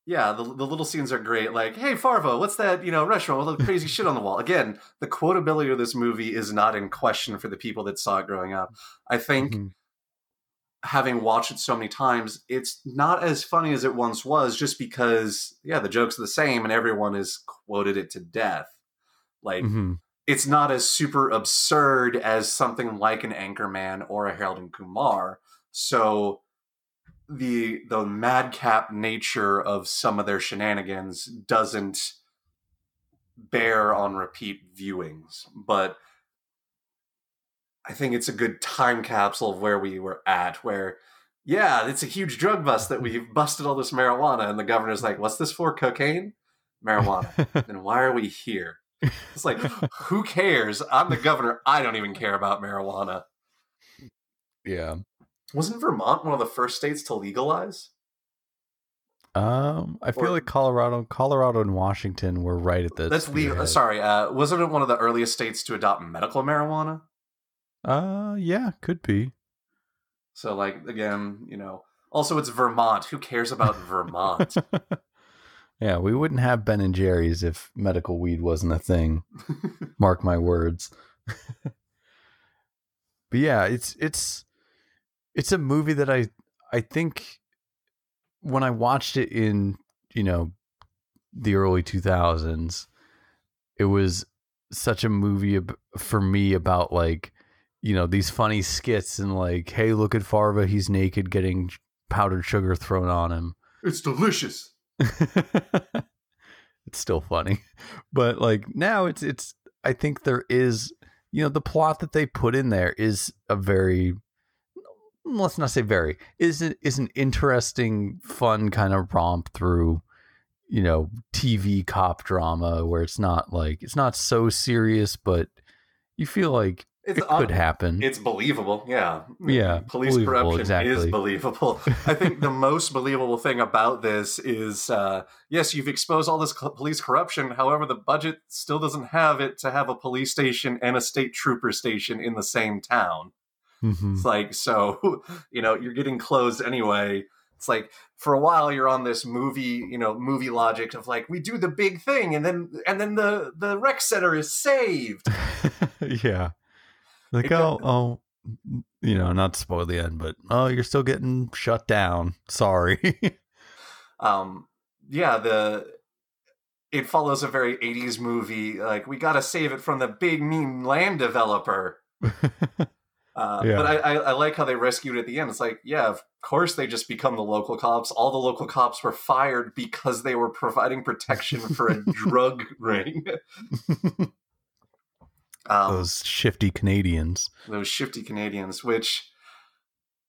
yeah, the, the little scenes are great. Like, hey, Farva, what's that? You know, restaurant with all the crazy shit on the wall. Again, the quotability of this movie is not in question for the people that saw it growing up. I think Mhm. having watched it so many times, it's not as funny as it once was, just because yeah, the jokes are the same and everyone has quoted it to death. Like, Mhm. it's not as super absurd as something like an Anchorman or a Harold and Kumar. So the the madcap nature of some of their shenanigans doesn't bear on repeat viewings. But I think it's a good time capsule of where we were at, where yeah, it's a huge drug bust that we've busted all this marijuana, and the governor's like, "What's this for? Cocaine? Marijuana? *laughs* then why are we here?" It's like, who cares? I'm the governor. I don't even care about marijuana. yeah Wasn't Vermont one of the first states to legalize? um i feel Or- like colorado colorado and washington were right at the That's legal. spearhead. Sorry, uh, wasn't it one of the earliest states to adopt medical marijuana? uh yeah could be So, like, again, you know. Also, it's Vermont. Who cares about Vermont? *laughs* yeah we wouldn't have ben and jerry's if medical weed wasn't a thing *laughs* mark my words *laughs* but yeah it's it's it's a movie that i i think when i watched it in you know the early 2000s it was such a movie for me about like you know these funny skits and like hey look at farva he's naked getting powdered sugar thrown on him it's delicious. *laughs* it's still funny *laughs* but like now it's it's i think there is you know the plot that they put in there is a very let's not say very is it is an interesting fun kind of romp through you know tv cop drama where it's not like it's not so serious but you feel like It's it could un- happen It's believable, yeah. Yeah, police corruption is believable. *laughs* I think the most believable thing about this is, uh, yes, you've exposed all this police corruption. However, the budget still doesn't have it to have a police station and a state trooper station in the same town. Mhm. It's like, so, *laughs* you know, you're getting closed anyway. It's like for a while you're on this movie, you know, movie logic of like we do the big thing and then and then the the rec center is saved. *laughs* yeah. Like, It oh, oh, you know, not to spoil the end, but oh, you're still getting shut down. Sorry. *laughs* um yeah the it follows a very 80s movie like we gotta save it from the big mean land developer Uh, Yeah. But I, I, I like how they rescued at the end. It's like, yeah, of course they just become the local cops. All the local cops were fired because they were providing protection for a *laughs* drug ring. *laughs* um, Those shifty Canadians. those shifty Canadians, which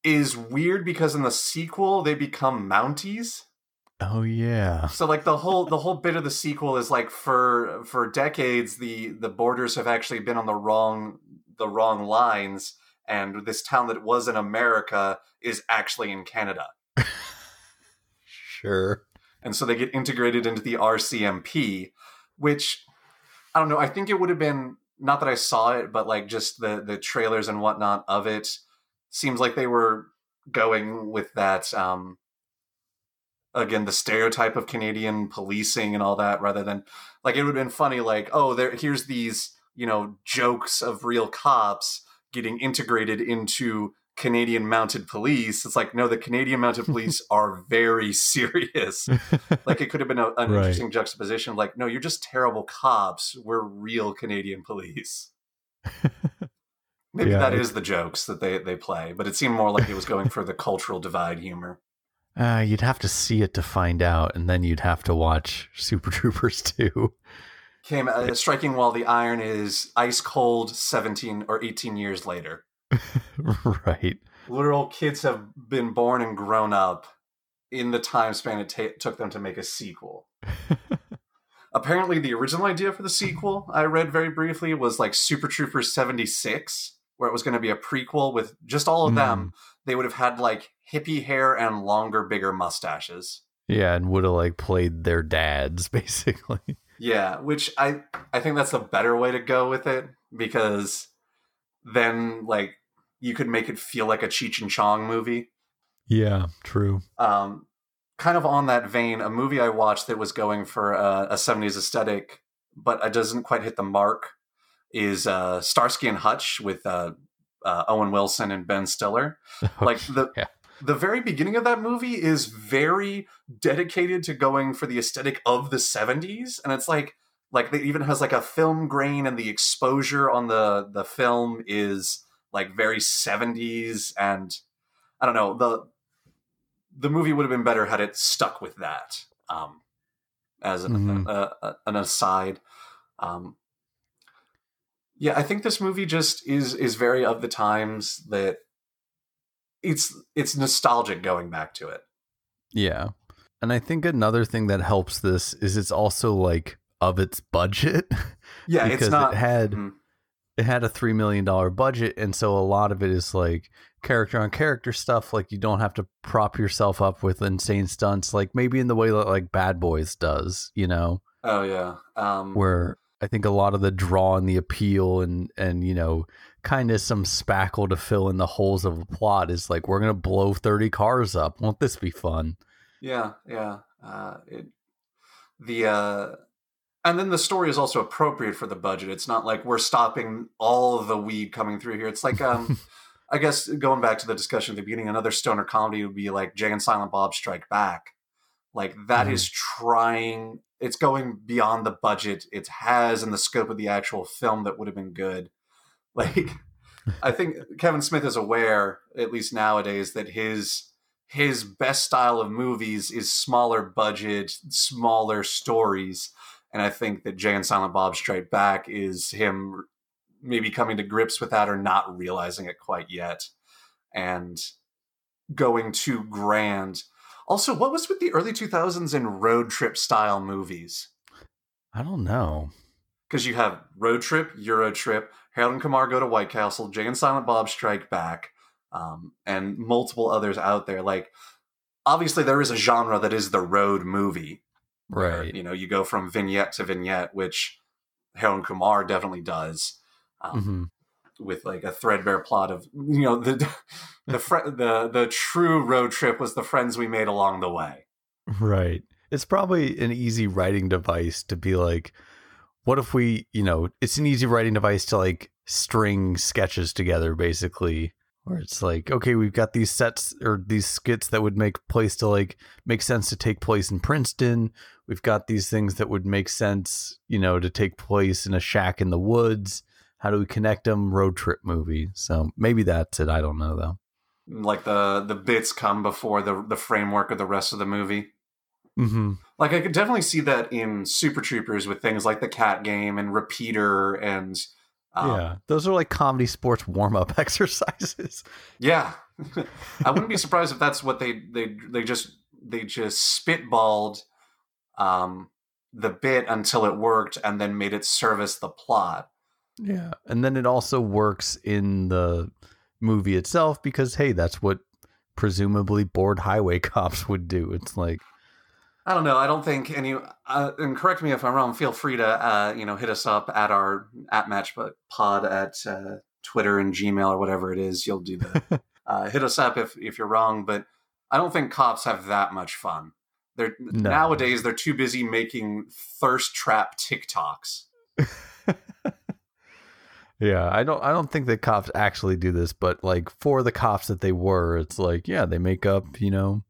is weird because in the sequel they become Mounties. Oh yeah. So like the whole the whole bit of the sequel is like for for decades the the borders have actually been on the wrong the wrong lines and this town that was in America is actually in Canada. Sure. And so they get integrated into the RCMP, which I don't know, I think it would have been not that I saw it, but like just the the trailers and whatnot of it seems like they were going with that um again the stereotype of Canadian policing and all that rather than like it would have been funny like oh there here's these you know jokes of real cops getting integrated into Canadian mounted police it's like no the Canadian mounted *laughs* police are very serious like it could have been a, an Right. interesting juxtaposition like no you're just terrible cops we're real Canadian police maybe Yeah, that is the jokes that they they play but it seemed more like it was going for the cultural divide humor *laughs* Uh, you'd have to see it to find out, and then you'd have to watch Super Troopers too. Came uh, striking while the iron is ice cold 17 or 18 years later. *laughs* Right. literal kids have been born and grown up in the time span it ta- took them to make a sequel. *laughs* Apparently the original idea for the sequel i read very briefly was like super troopers 76 where it was going to be a prequel with just all of them. They would have had like hippie hair and longer bigger mustaches. Yeah, and would have like played their dads *laughs* basically. Yeah, which I I think that's a better way to go with it because then like you could make it feel like a Cheech and Chong movie. Yeah, true. Um, kind of on that vein, a movie I watched that was going for a, a 70s aesthetic, but it doesn't quite hit the mark is uh, Starsky and Hutch with uh, uh, Owen Wilson and Ben Stiller. *laughs* Like the Yeah. The very beginning of that movie is very dedicated to going for the aesthetic of the 70s and it's like like it even has like a film grain and the exposure on the the film is like very 70s and i don't know the the movie would have been better had it stuck with that um as an, Mhm. uh, uh, an aside um yeah i think this movie just is is very of the times that it's it's nostalgic going back to it Yeah. And I think another thing that helps this is it's also like of its budget. *laughs* yeah because it's not it had Mhm. it had a three million dollar budget, and so a lot of it is like character on character stuff. Like you don't have to prop yourself up with insane stunts, like maybe in the way that like Bad Boys does, you know, oh yeah um where I think a lot of the draw and the appeal and and you know kind of some spackle to fill in the holes of a plot is like we're gonna blow thirty cars up. Won't this be fun? Yeah, yeah. Uh, it, the uh, and then the story is also appropriate for the budget. It's not like we're stopping all of the weed coming through here. It's like um, *laughs* I guess going back to the discussion at the beginning, another stoner comedy would be like Jay and Silent Bob Strike Back. Like that is Mhm. trying. It's going beyond the budget it has and the scope of the actual film that would have been good. *laughs* Like I think Kevin Smith is aware, at least nowadays, that his his best style of movies is smaller budget, smaller stories. And I think that Jay and Silent Bob Strike Back is him maybe coming to grips with that or not realizing it quite yet and going too grand. Also, what was with the early 2000s in road trip style movies? I don't know. Because you have Road Trip, Euro Trip, Harold and Kumar Go to White Castle, Jay and Silent Bob Strike Back, um, and multiple others out there. Like, obviously, there is a genre that is the road movie. where, Right. you know, you go from vignette to vignette, which Harold and Kumar definitely does. Um, hmm With like a threadbare plot of you know the the *laughs* fr- the the true road trip was the friends we made along the way. Right. It's probably an easy writing device to be like, what if we, you know, it's an easy writing device to like string sketches together, basically, where it's like, okay, we've got these sets or these skits that would make place to like make sense to take place in Princeton. We've got these things that would make sense, you know, to take place in a shack in the woods. how do we connect them road trip movie. So maybe that's it. I don't know though. Like the the bits come before the the framework of the rest of the movie. Mm-hmm. Like I could definitely see that in Super Troopers with things like the cat game and repeater and um, yeah, those are like comedy sports warm up *laughs* exercises. Yeah, *laughs* I wouldn't be surprised if that's what they they they just they just spitballed um, the bit until it worked and then made it service the plot. Yeah, and then it also works in the movie itself because hey, that's what presumably bored highway *laughs* cops would do. It's like I don't know. I don't think any. Uh, and correct me if I'm wrong. Feel free to uh, you know hit us up at our at Match Pod at uh, Twitter and Gmail or whatever it is. You'll do that. *laughs* uh, hit us up if if you're wrong. But I don't think cops have that much fun. They're No. nowadays they're too busy making thirst trap TikToks. *laughs* Yeah, I don't I don't think that cops actually do this, but like for the cops that they were, it's like, yeah, they make up, you know,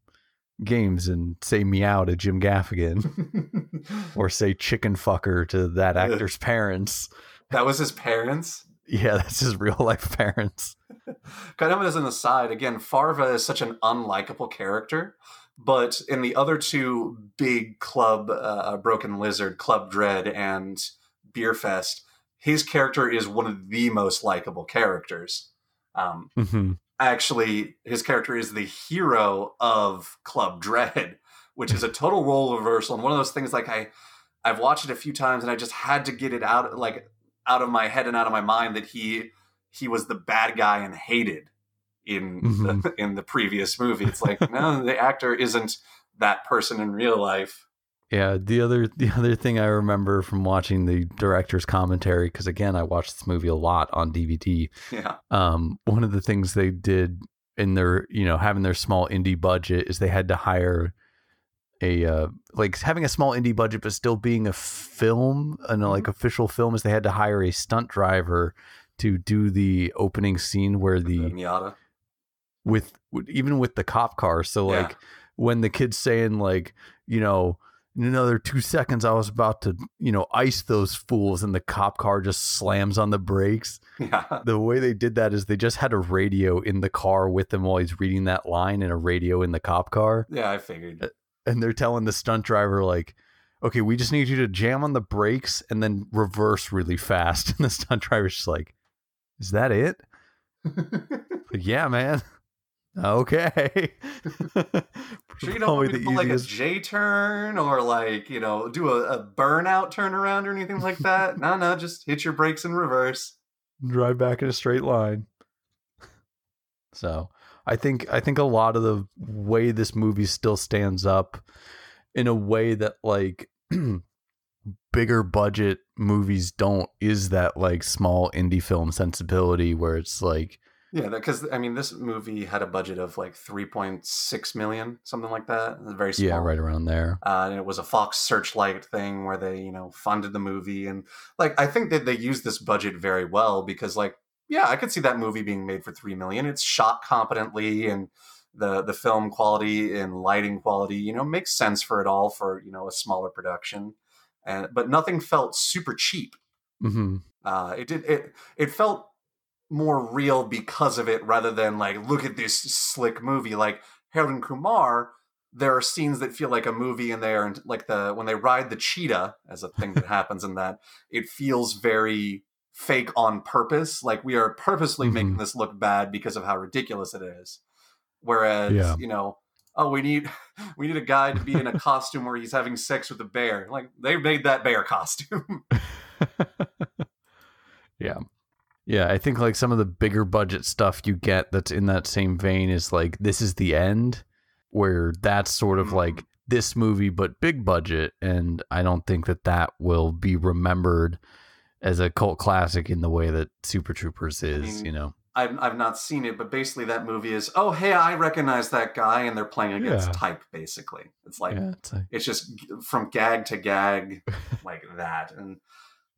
games and say meow to Jim Gaffigan *laughs* or say chicken fucker to that actor's parents. that was his parents. Yeah, that's his real life parents. *laughs* kind of as an aside, again, Farva is such an unlikable character, but in the other two big club, uh, Broken Lizard, Club Dread, and Beerfest, his character is one of the most likable characters. Um, hmm actually, his character is the hero of Club Dread, *laughs* which is a total role reversal and one of those things like I, I've watched it a few times and I just had to get it out like out of my head and out of my mind that he he was the bad guy and hated in the, mm-hmm. *laughs* in the previous movie. It's like *laughs* no, the actor isn't that person in real life. Yeah, the other *laughs* the other thing I remember from watching the director's commentary because again I watched this movie a lot on DVD. Yeah, Um, one of the things they did in their you know having their small indie budget is they had to hire a uh, like having a small indie budget but still being a film and a, like official film is they had to hire a stunt driver to do the opening scene where the Miata. with, even with the cop car. So Yeah. like when the kid's saying like, you know, in another two seconds I was about to, you know, ice those fools and the cop car just slams on the brakes. Yeah, The way they did that is they just had a radio in the car with him while he's reading that line and a radio in the cop car. yeah, I figured. And they're telling the stunt driver like, okay, we just need you to jam on the brakes and then reverse really fast. *laughs* And the stunt driver's just like, is that it? *laughs* Like, yeah, man. Okay. *laughs* Sure, you don't want me to like a J turn or like you know do a, a burnout turnaround or anything like that. no, no, just hit your brakes in reverse. drive back in a straight line. So I think I think a lot of the way this movie still stands up in a way that like *clears throat* bigger budget movies don't is that like small indie film sensibility where it's like Yeah, because I mean, this movie had a budget of like three point six million, something like that. Very small. yeah right around there Uh, and it was a Fox Searchlight thing where they, you know, funded the movie, and like I think that they used this budget very well because, like, yeah, I could see that movie being made for three million. It's shot competently, and the the film quality and lighting quality, you know, makes sense for it all for you know a smaller production, and but nothing felt super cheap. hmm Uh, it did it it felt more real because of it rather than like look at this slick movie like Harold and Kumar. There are scenes that feel like a movie in there, and like the when they ride the cheetah as a thing that happens in that, it feels very fake on purpose. Like we are purposely Mhm. making this look bad because of how ridiculous it is. Whereas, Yeah. you know, oh, we need *laughs* we need a guy to be in a costume where he's having sex with a bear. Like they made that bear costume. *laughs* yeah. Yeah, I think like some of the bigger budget stuff you get that's in that same vein is like this is the end where that's sort of like mm. this movie but big budget and I don't think that that will be remembered as a cult classic in the way that Super Troopers is, mean, you know. I've, I've not seen it, but basically that movie is, oh, hey, I recognize that guy, and they're playing against Yeah. type, basically. It's like, yeah, it's like, it's just from gag to gag, *laughs* like that. And,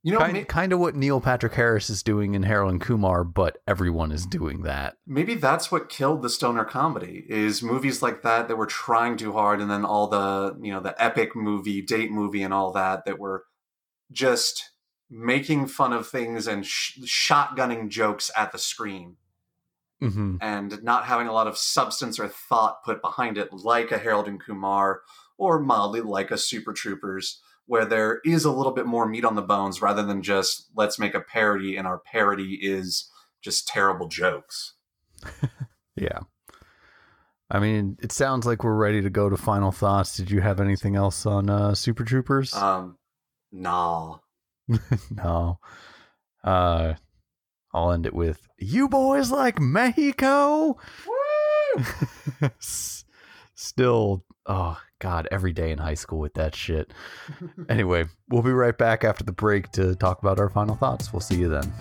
you know, kind, may- kind of what Neil Patrick Harris is doing in Harold and Kumar, but everyone is doing that. maybe that's what killed the stoner comedy is movies like that that were trying too hard, and then all the, you know, the epic movie, date movie, and all that that were just making fun of things and sh- shotgunning jokes at the screen. Hmm and not having a lot of substance or thought put behind it, like a Harold and Kumar or mildly like a Super Troopers, where there is a little bit more meat on the bones rather than just let's make a parody and our parody is just terrible jokes. *laughs* Yeah. I mean, it sounds like we're ready to go to final thoughts. Did you have anything else on uh, Super Troopers? Um, nah. *laughs* no. Uh, I'll end it with "You boys like Mexico." *laughs* Still, oh god, every day in high school with that shit. *laughs* Anyway, we'll be right back after the break to talk about our final thoughts. We'll see you then.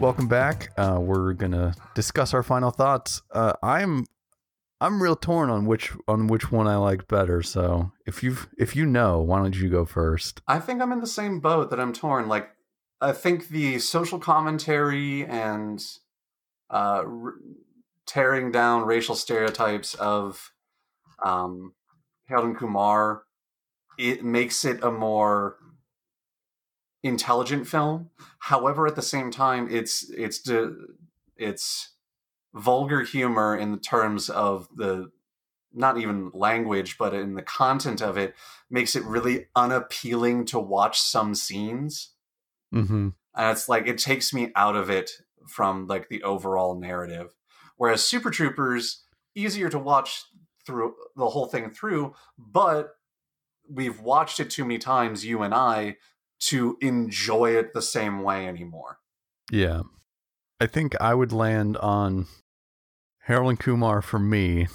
Welcome back. Uh, we're gonna discuss our final thoughts. Uh, I'm I'm real torn on which on which one I like better. So if you if you know, why don't you go first? I think I'm in the same boat that I'm torn. Like, I think the social commentary and uh, r- tearing down racial stereotypes of um, Harold Kumar, it makes it a more intelligent film. However, at the same time, it's it's de- it's vulgar humor in the terms of the not even language, but in the content of it makes it really unappealing to watch some scenes. Mm-hmm. And it's like it takes me out of it from like the overall narrative. Whereas Super Troopers, easier to watch through the whole thing through, but we've watched it too many times, you and I, to enjoy it the same way anymore. Yeah, I think I would land on Harold and Kumar for me,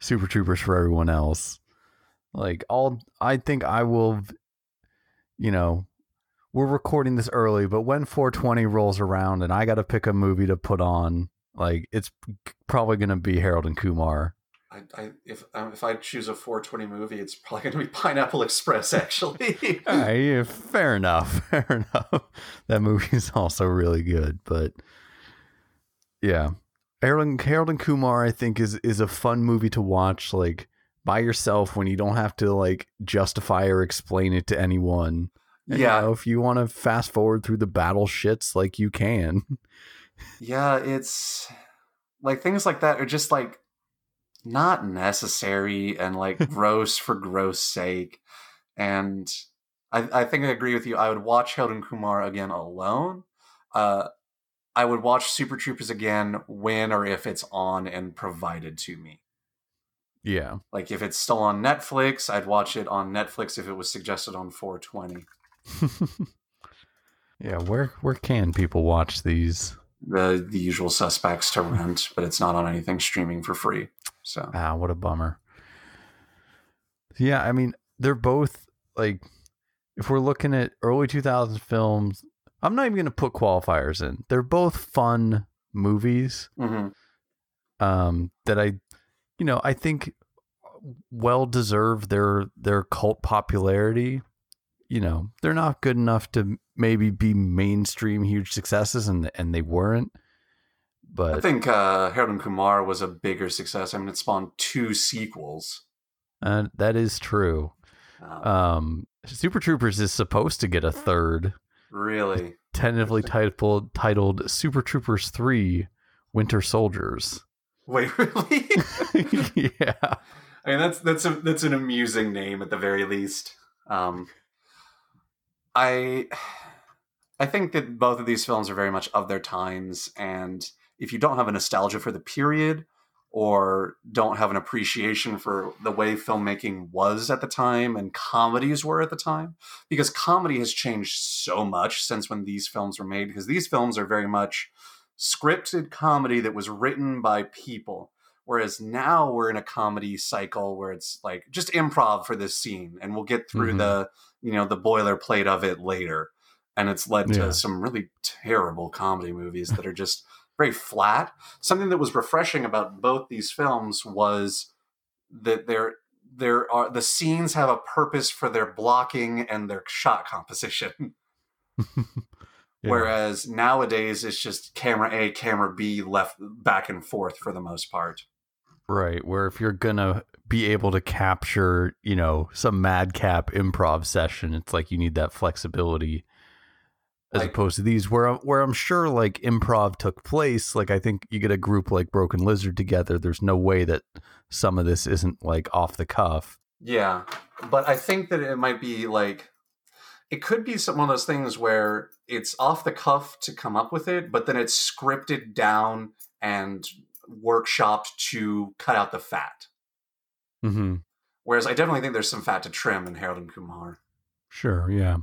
Super Troopers for everyone else. Like all, I think I will. You know, we're recording this early, but when 420 rolls around and I got to pick a movie to put on, like it's probably gonna be Harold and Kumar. I, I if um, if I choose a 420 movie, it's probably going to be *laughs* Pineapple Express. Actually, *laughs* All right, yeah, fair enough. *laughs* Fair enough. That movie is also really good, but yeah, Harold and, Harold and Kumar, I think is is a fun movie to watch, like by yourself when you don't have to like justify or explain it to anyone. And, you yeah, know, if you want to fast forward through the battle shits, like you can. yeah, it's like things like that are just like not necessary and like *laughs* gross for gross sake. And I, I think I agree with you. I would watch Harold and Kumar again alone. Uh, I would watch Super Troopers again when or if it's on and provided to me. Yeah. Like if it's still on Netflix, I'd watch it on Netflix if it was suggested on 420. *laughs* yeah, where where can people watch these? The the usual suspects to rent, but it's not on anything streaming for free. So Ah, what a bummer. Yeah, I mean, they're both like if we're looking at early 2000s films, I'm not even going to put qualifiers in. They're both fun movies mhm. um that I you know, I think well deserve their their cult popularity. You know, they're not good enough to maybe be mainstream huge successes and and they weren't. But I think uh, Harold and Kumar was a bigger success. I mean, it spawned two sequels. uh, that is true. Um, Um, Super Troopers is supposed to get a third, really, tentatively titled titled Super Troopers Three: Winter Soldiers. wait, *laughs* really? *laughs* yeah, I mean, that's that's a that's an amusing name at the very least. Um, I I think that both of these films are very much of their times, and if you don't have a nostalgia for the period or don't have an appreciation for the way filmmaking was at the time and comedies were at the time, because comedy has changed so much since when these films were made, because these films are very much scripted comedy that was written by people. Whereas now we're in a comedy cycle where it's like just improv for this scene, and we'll get through Mhm. the you know the boilerplate of it later. And it's led to some really terrible comedy movies that are just very flat. Something that was refreshing about both these films was that there there are the scenes have a purpose for their blocking and their shot composition. *laughs* *laughs* Yeah. Whereas nowadays it's just camera A, camera B, left back and forth for the most part. Right. Where if you're gonna be able to capture, you know, some madcap improv session, it's like you need that flexibility. As Like- opposed to these where where I'm sure like improv took place, like I think you get a group like Broken Lizard together, there's no way that some of this isn't like off the cuff. Yeah, but I think that it might be like it could be some one of those things where it's off the cuff to come up with it, but then it's scripted down and workshopped to cut out the fat. Mm-hmm. Whereas I definitely think there's some fat to trim in Harold and Kumar. Sure, yeah.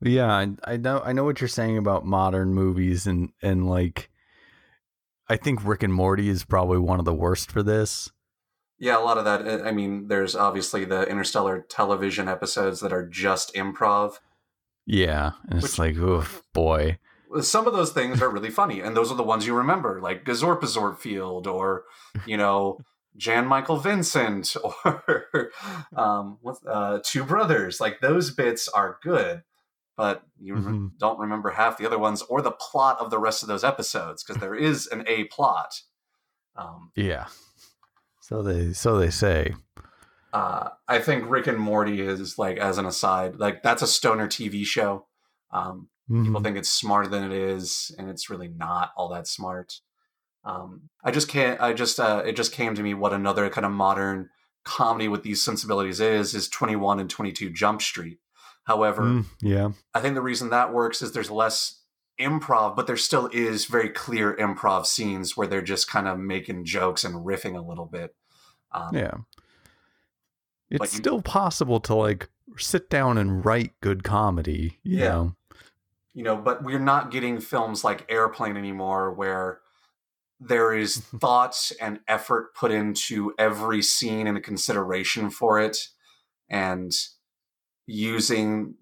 Yeah, I, I know I know what you're saying about modern movies and and like I think Rick and Morty is probably one of the worst for this. Yeah, a lot of that. uh, I mean, there's obviously the interstellar television episodes that are just improv. Yeah, and it's like, oof, boy. Some of those things are really funny, and those are the ones you remember, like Gazorpazorp Field, or you know, Jan Michael Vincent, *laughs* or um, what's uh, Two Brothers. Like those bits are good, but you re- Mhm. don't remember half the other ones or the plot of the rest of those episodes because there is an A plot. Um, Yeah. So they so they say. uh, I think Rick and Morty is like, as an aside, like that's a stoner TV show. Um, People Mhm. think it's smarter than it is, and it's really not all that smart. Um, I just can't. I just uh, it just came to me what another kind of modern comedy with these sensibilities is is Twenty One and Twenty Two Jump Street. However, Mm, yeah. I think the reason that works is there's less improv, but there still is very clear improv scenes where they're just kind of making jokes and riffing a little bit. Um, Yeah. It's you- still possible to like sit down and write good comedy, you Yeah. know. you know but we're not getting films like airplane anymore where there is *laughs* thought and effort put into every scene and a consideration for it and using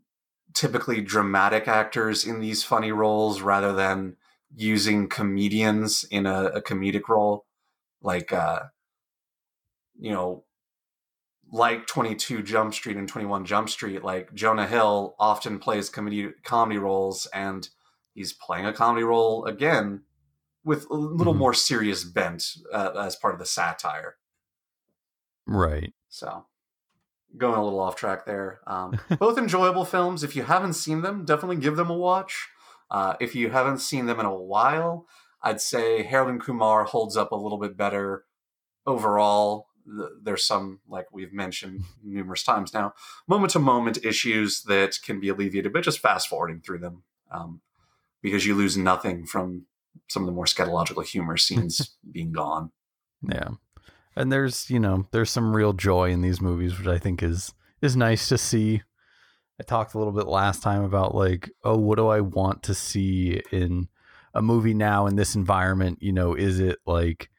typically dramatic actors in these funny roles rather than using comedians in a, a comedic role like uh you know like 22 Jump Street and 21 Jump Street, like Jonah Hill often plays comedy comedy roles, and he's playing a comedy role again with a little Mhm. more serious bent uh, as part of the satire. Right. So, going a little off track there. Um, *laughs* both enjoyable films. If you haven't seen them, definitely give them a watch. Uh, if you haven't seen them in a while, I'd say Harold and Kumar holds up a little bit better overall. There's some, like we've mentioned numerous times now, moment to moment issues that can be alleviated by just fast forwarding through them um, because you lose nothing from some of the more scatological humor scenes *laughs* being gone. Yeah. And there's, you know, there's some real joy in these movies, which I think is is nice to see. I talked a little bit last time about like, oh, what do I want to see in a movie now in this environment? You know, is it like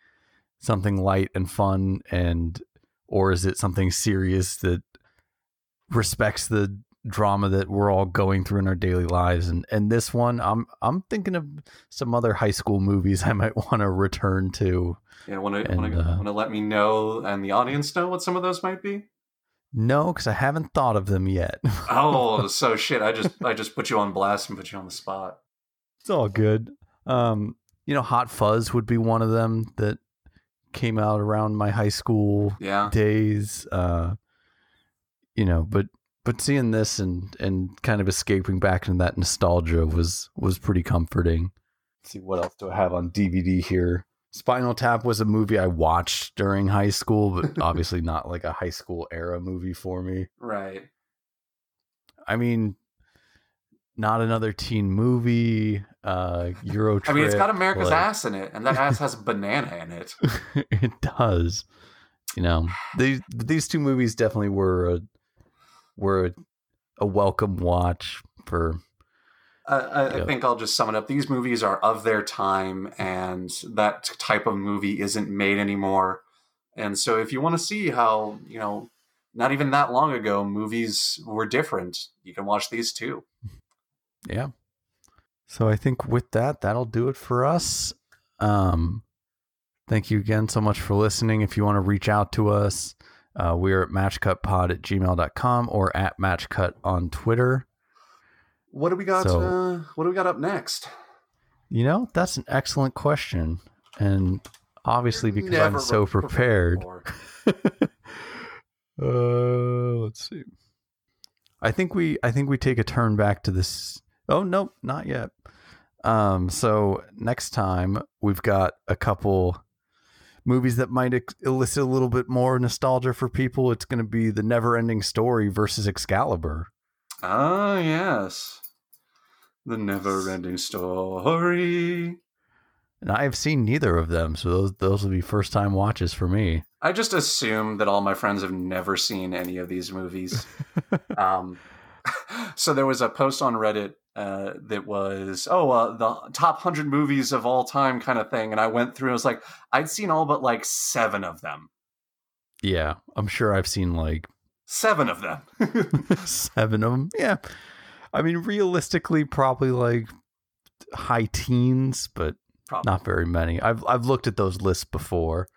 something light and fun and or is it something serious that respects the drama that we're all going through in our daily lives and and this one I'm I'm thinking of some other high school movies *laughs* I might want to return to Yeah, want to And, want to want to let me know and the audience know what some of those might be. No, because I haven't thought of them yet. Oh, *laughs* so shit! I just I just put you on blast and put you on the spot. it's all good. Um, you know, Hot Fuzz would be one of them that came out around my high school Yeah, days. Uh, you know, but but seeing this and and kind of escaping back into that nostalgia was was pretty comforting. Let's see what else do I have on DVD here. Spinal Tap was a movie I watched during high school, but *laughs* obviously not like a high school era movie for me. right. I mean, not another teen movie. Uh, Euro. I mean, it's got America's like- ass in it, and that ass has a *laughs* banana in it. *laughs* it does. You know, these these two movies definitely were a were a, welcome watch for. I think I'll just sum it up. These movies are of their time, and that type of movie isn't made anymore. And so, if you want to see how you know, not even that long ago, movies were different, you can watch these too. Yeah. So I think with that, that'll do it for us. Um, thank you again so much for listening. If you want to reach out to us, uh, we're at matchcutpod at gmail.com or at matchcut on Twitter. What do we got? So- uh, what do we got up next? You know, that's an excellent question. And obviously, because Never I'm so pre- prepared, before. *laughs* uh, let's see. I think we I think we take a turn back to this. Oh nope, not yet. Um, so next time we've got a couple movies that might ex- elicit a little bit more nostalgia for people. It's going to be the Never-Ending Story versus Excalibur. Ah, yes. The never ending story. And I have seen neither of them, so those those will be first time watches for me. I just assume that all my friends have never seen any of these movies. *laughs* um, *laughs* so there was a post on Reddit uh, that was, oh, uh, the top 100 movies of all time kind of thing. And I went through and was like, I'd seen all but like seven of them. Yeah, I'm sure I've seen like Seven of them. *laughs* seven of them. Yeah, I mean realistically, probably like high teens, but Probably. not very many. I've I've looked at those lists before.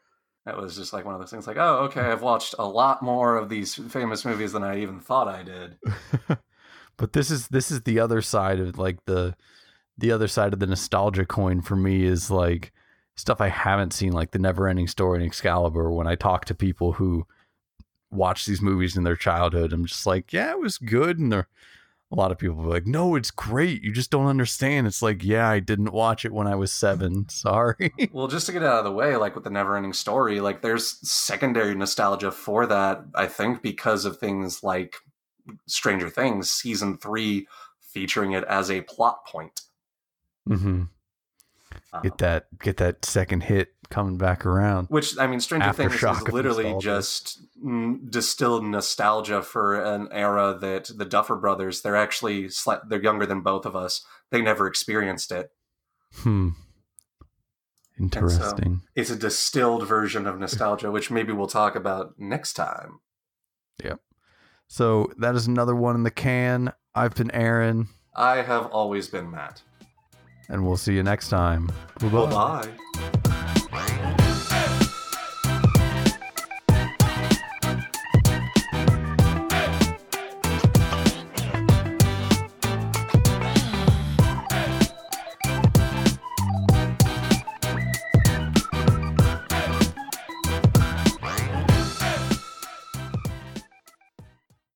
That was just like one of those things like, oh, okay, I've watched a lot more of these famous movies than I even thought I did. *laughs* but this is this is the other side of like the the other side of the nostalgia coin for me is like stuff I haven't seen like the never ending story and Excalibur. When I talk to people who watch these movies in their childhood I'm just like yeah it was good and they're a lot of people are like no it's great. You just don't understand. It's like yeah I didn't watch it when I was 7 *laughs* sorry. Well, just to get out of the way, like with the never ending story, like there's secondary nostalgia for that, I think, because of things like Stranger Things season three featuring it as a plot point. Mm-hmm. Uh, get that get that second hit coming back around which, I mean, Stranger Things is literally just distilled nostalgia for an era that the Duffer brothers, they're actually, they're younger than both of us. They never experienced it. hmm interesting It's a distilled version of nostalgia, which maybe we'll talk about next time. So that is another one in the can. I've been Aaron, I have always been Matt. and we'll see you next time. Bye-bye. Bye bye.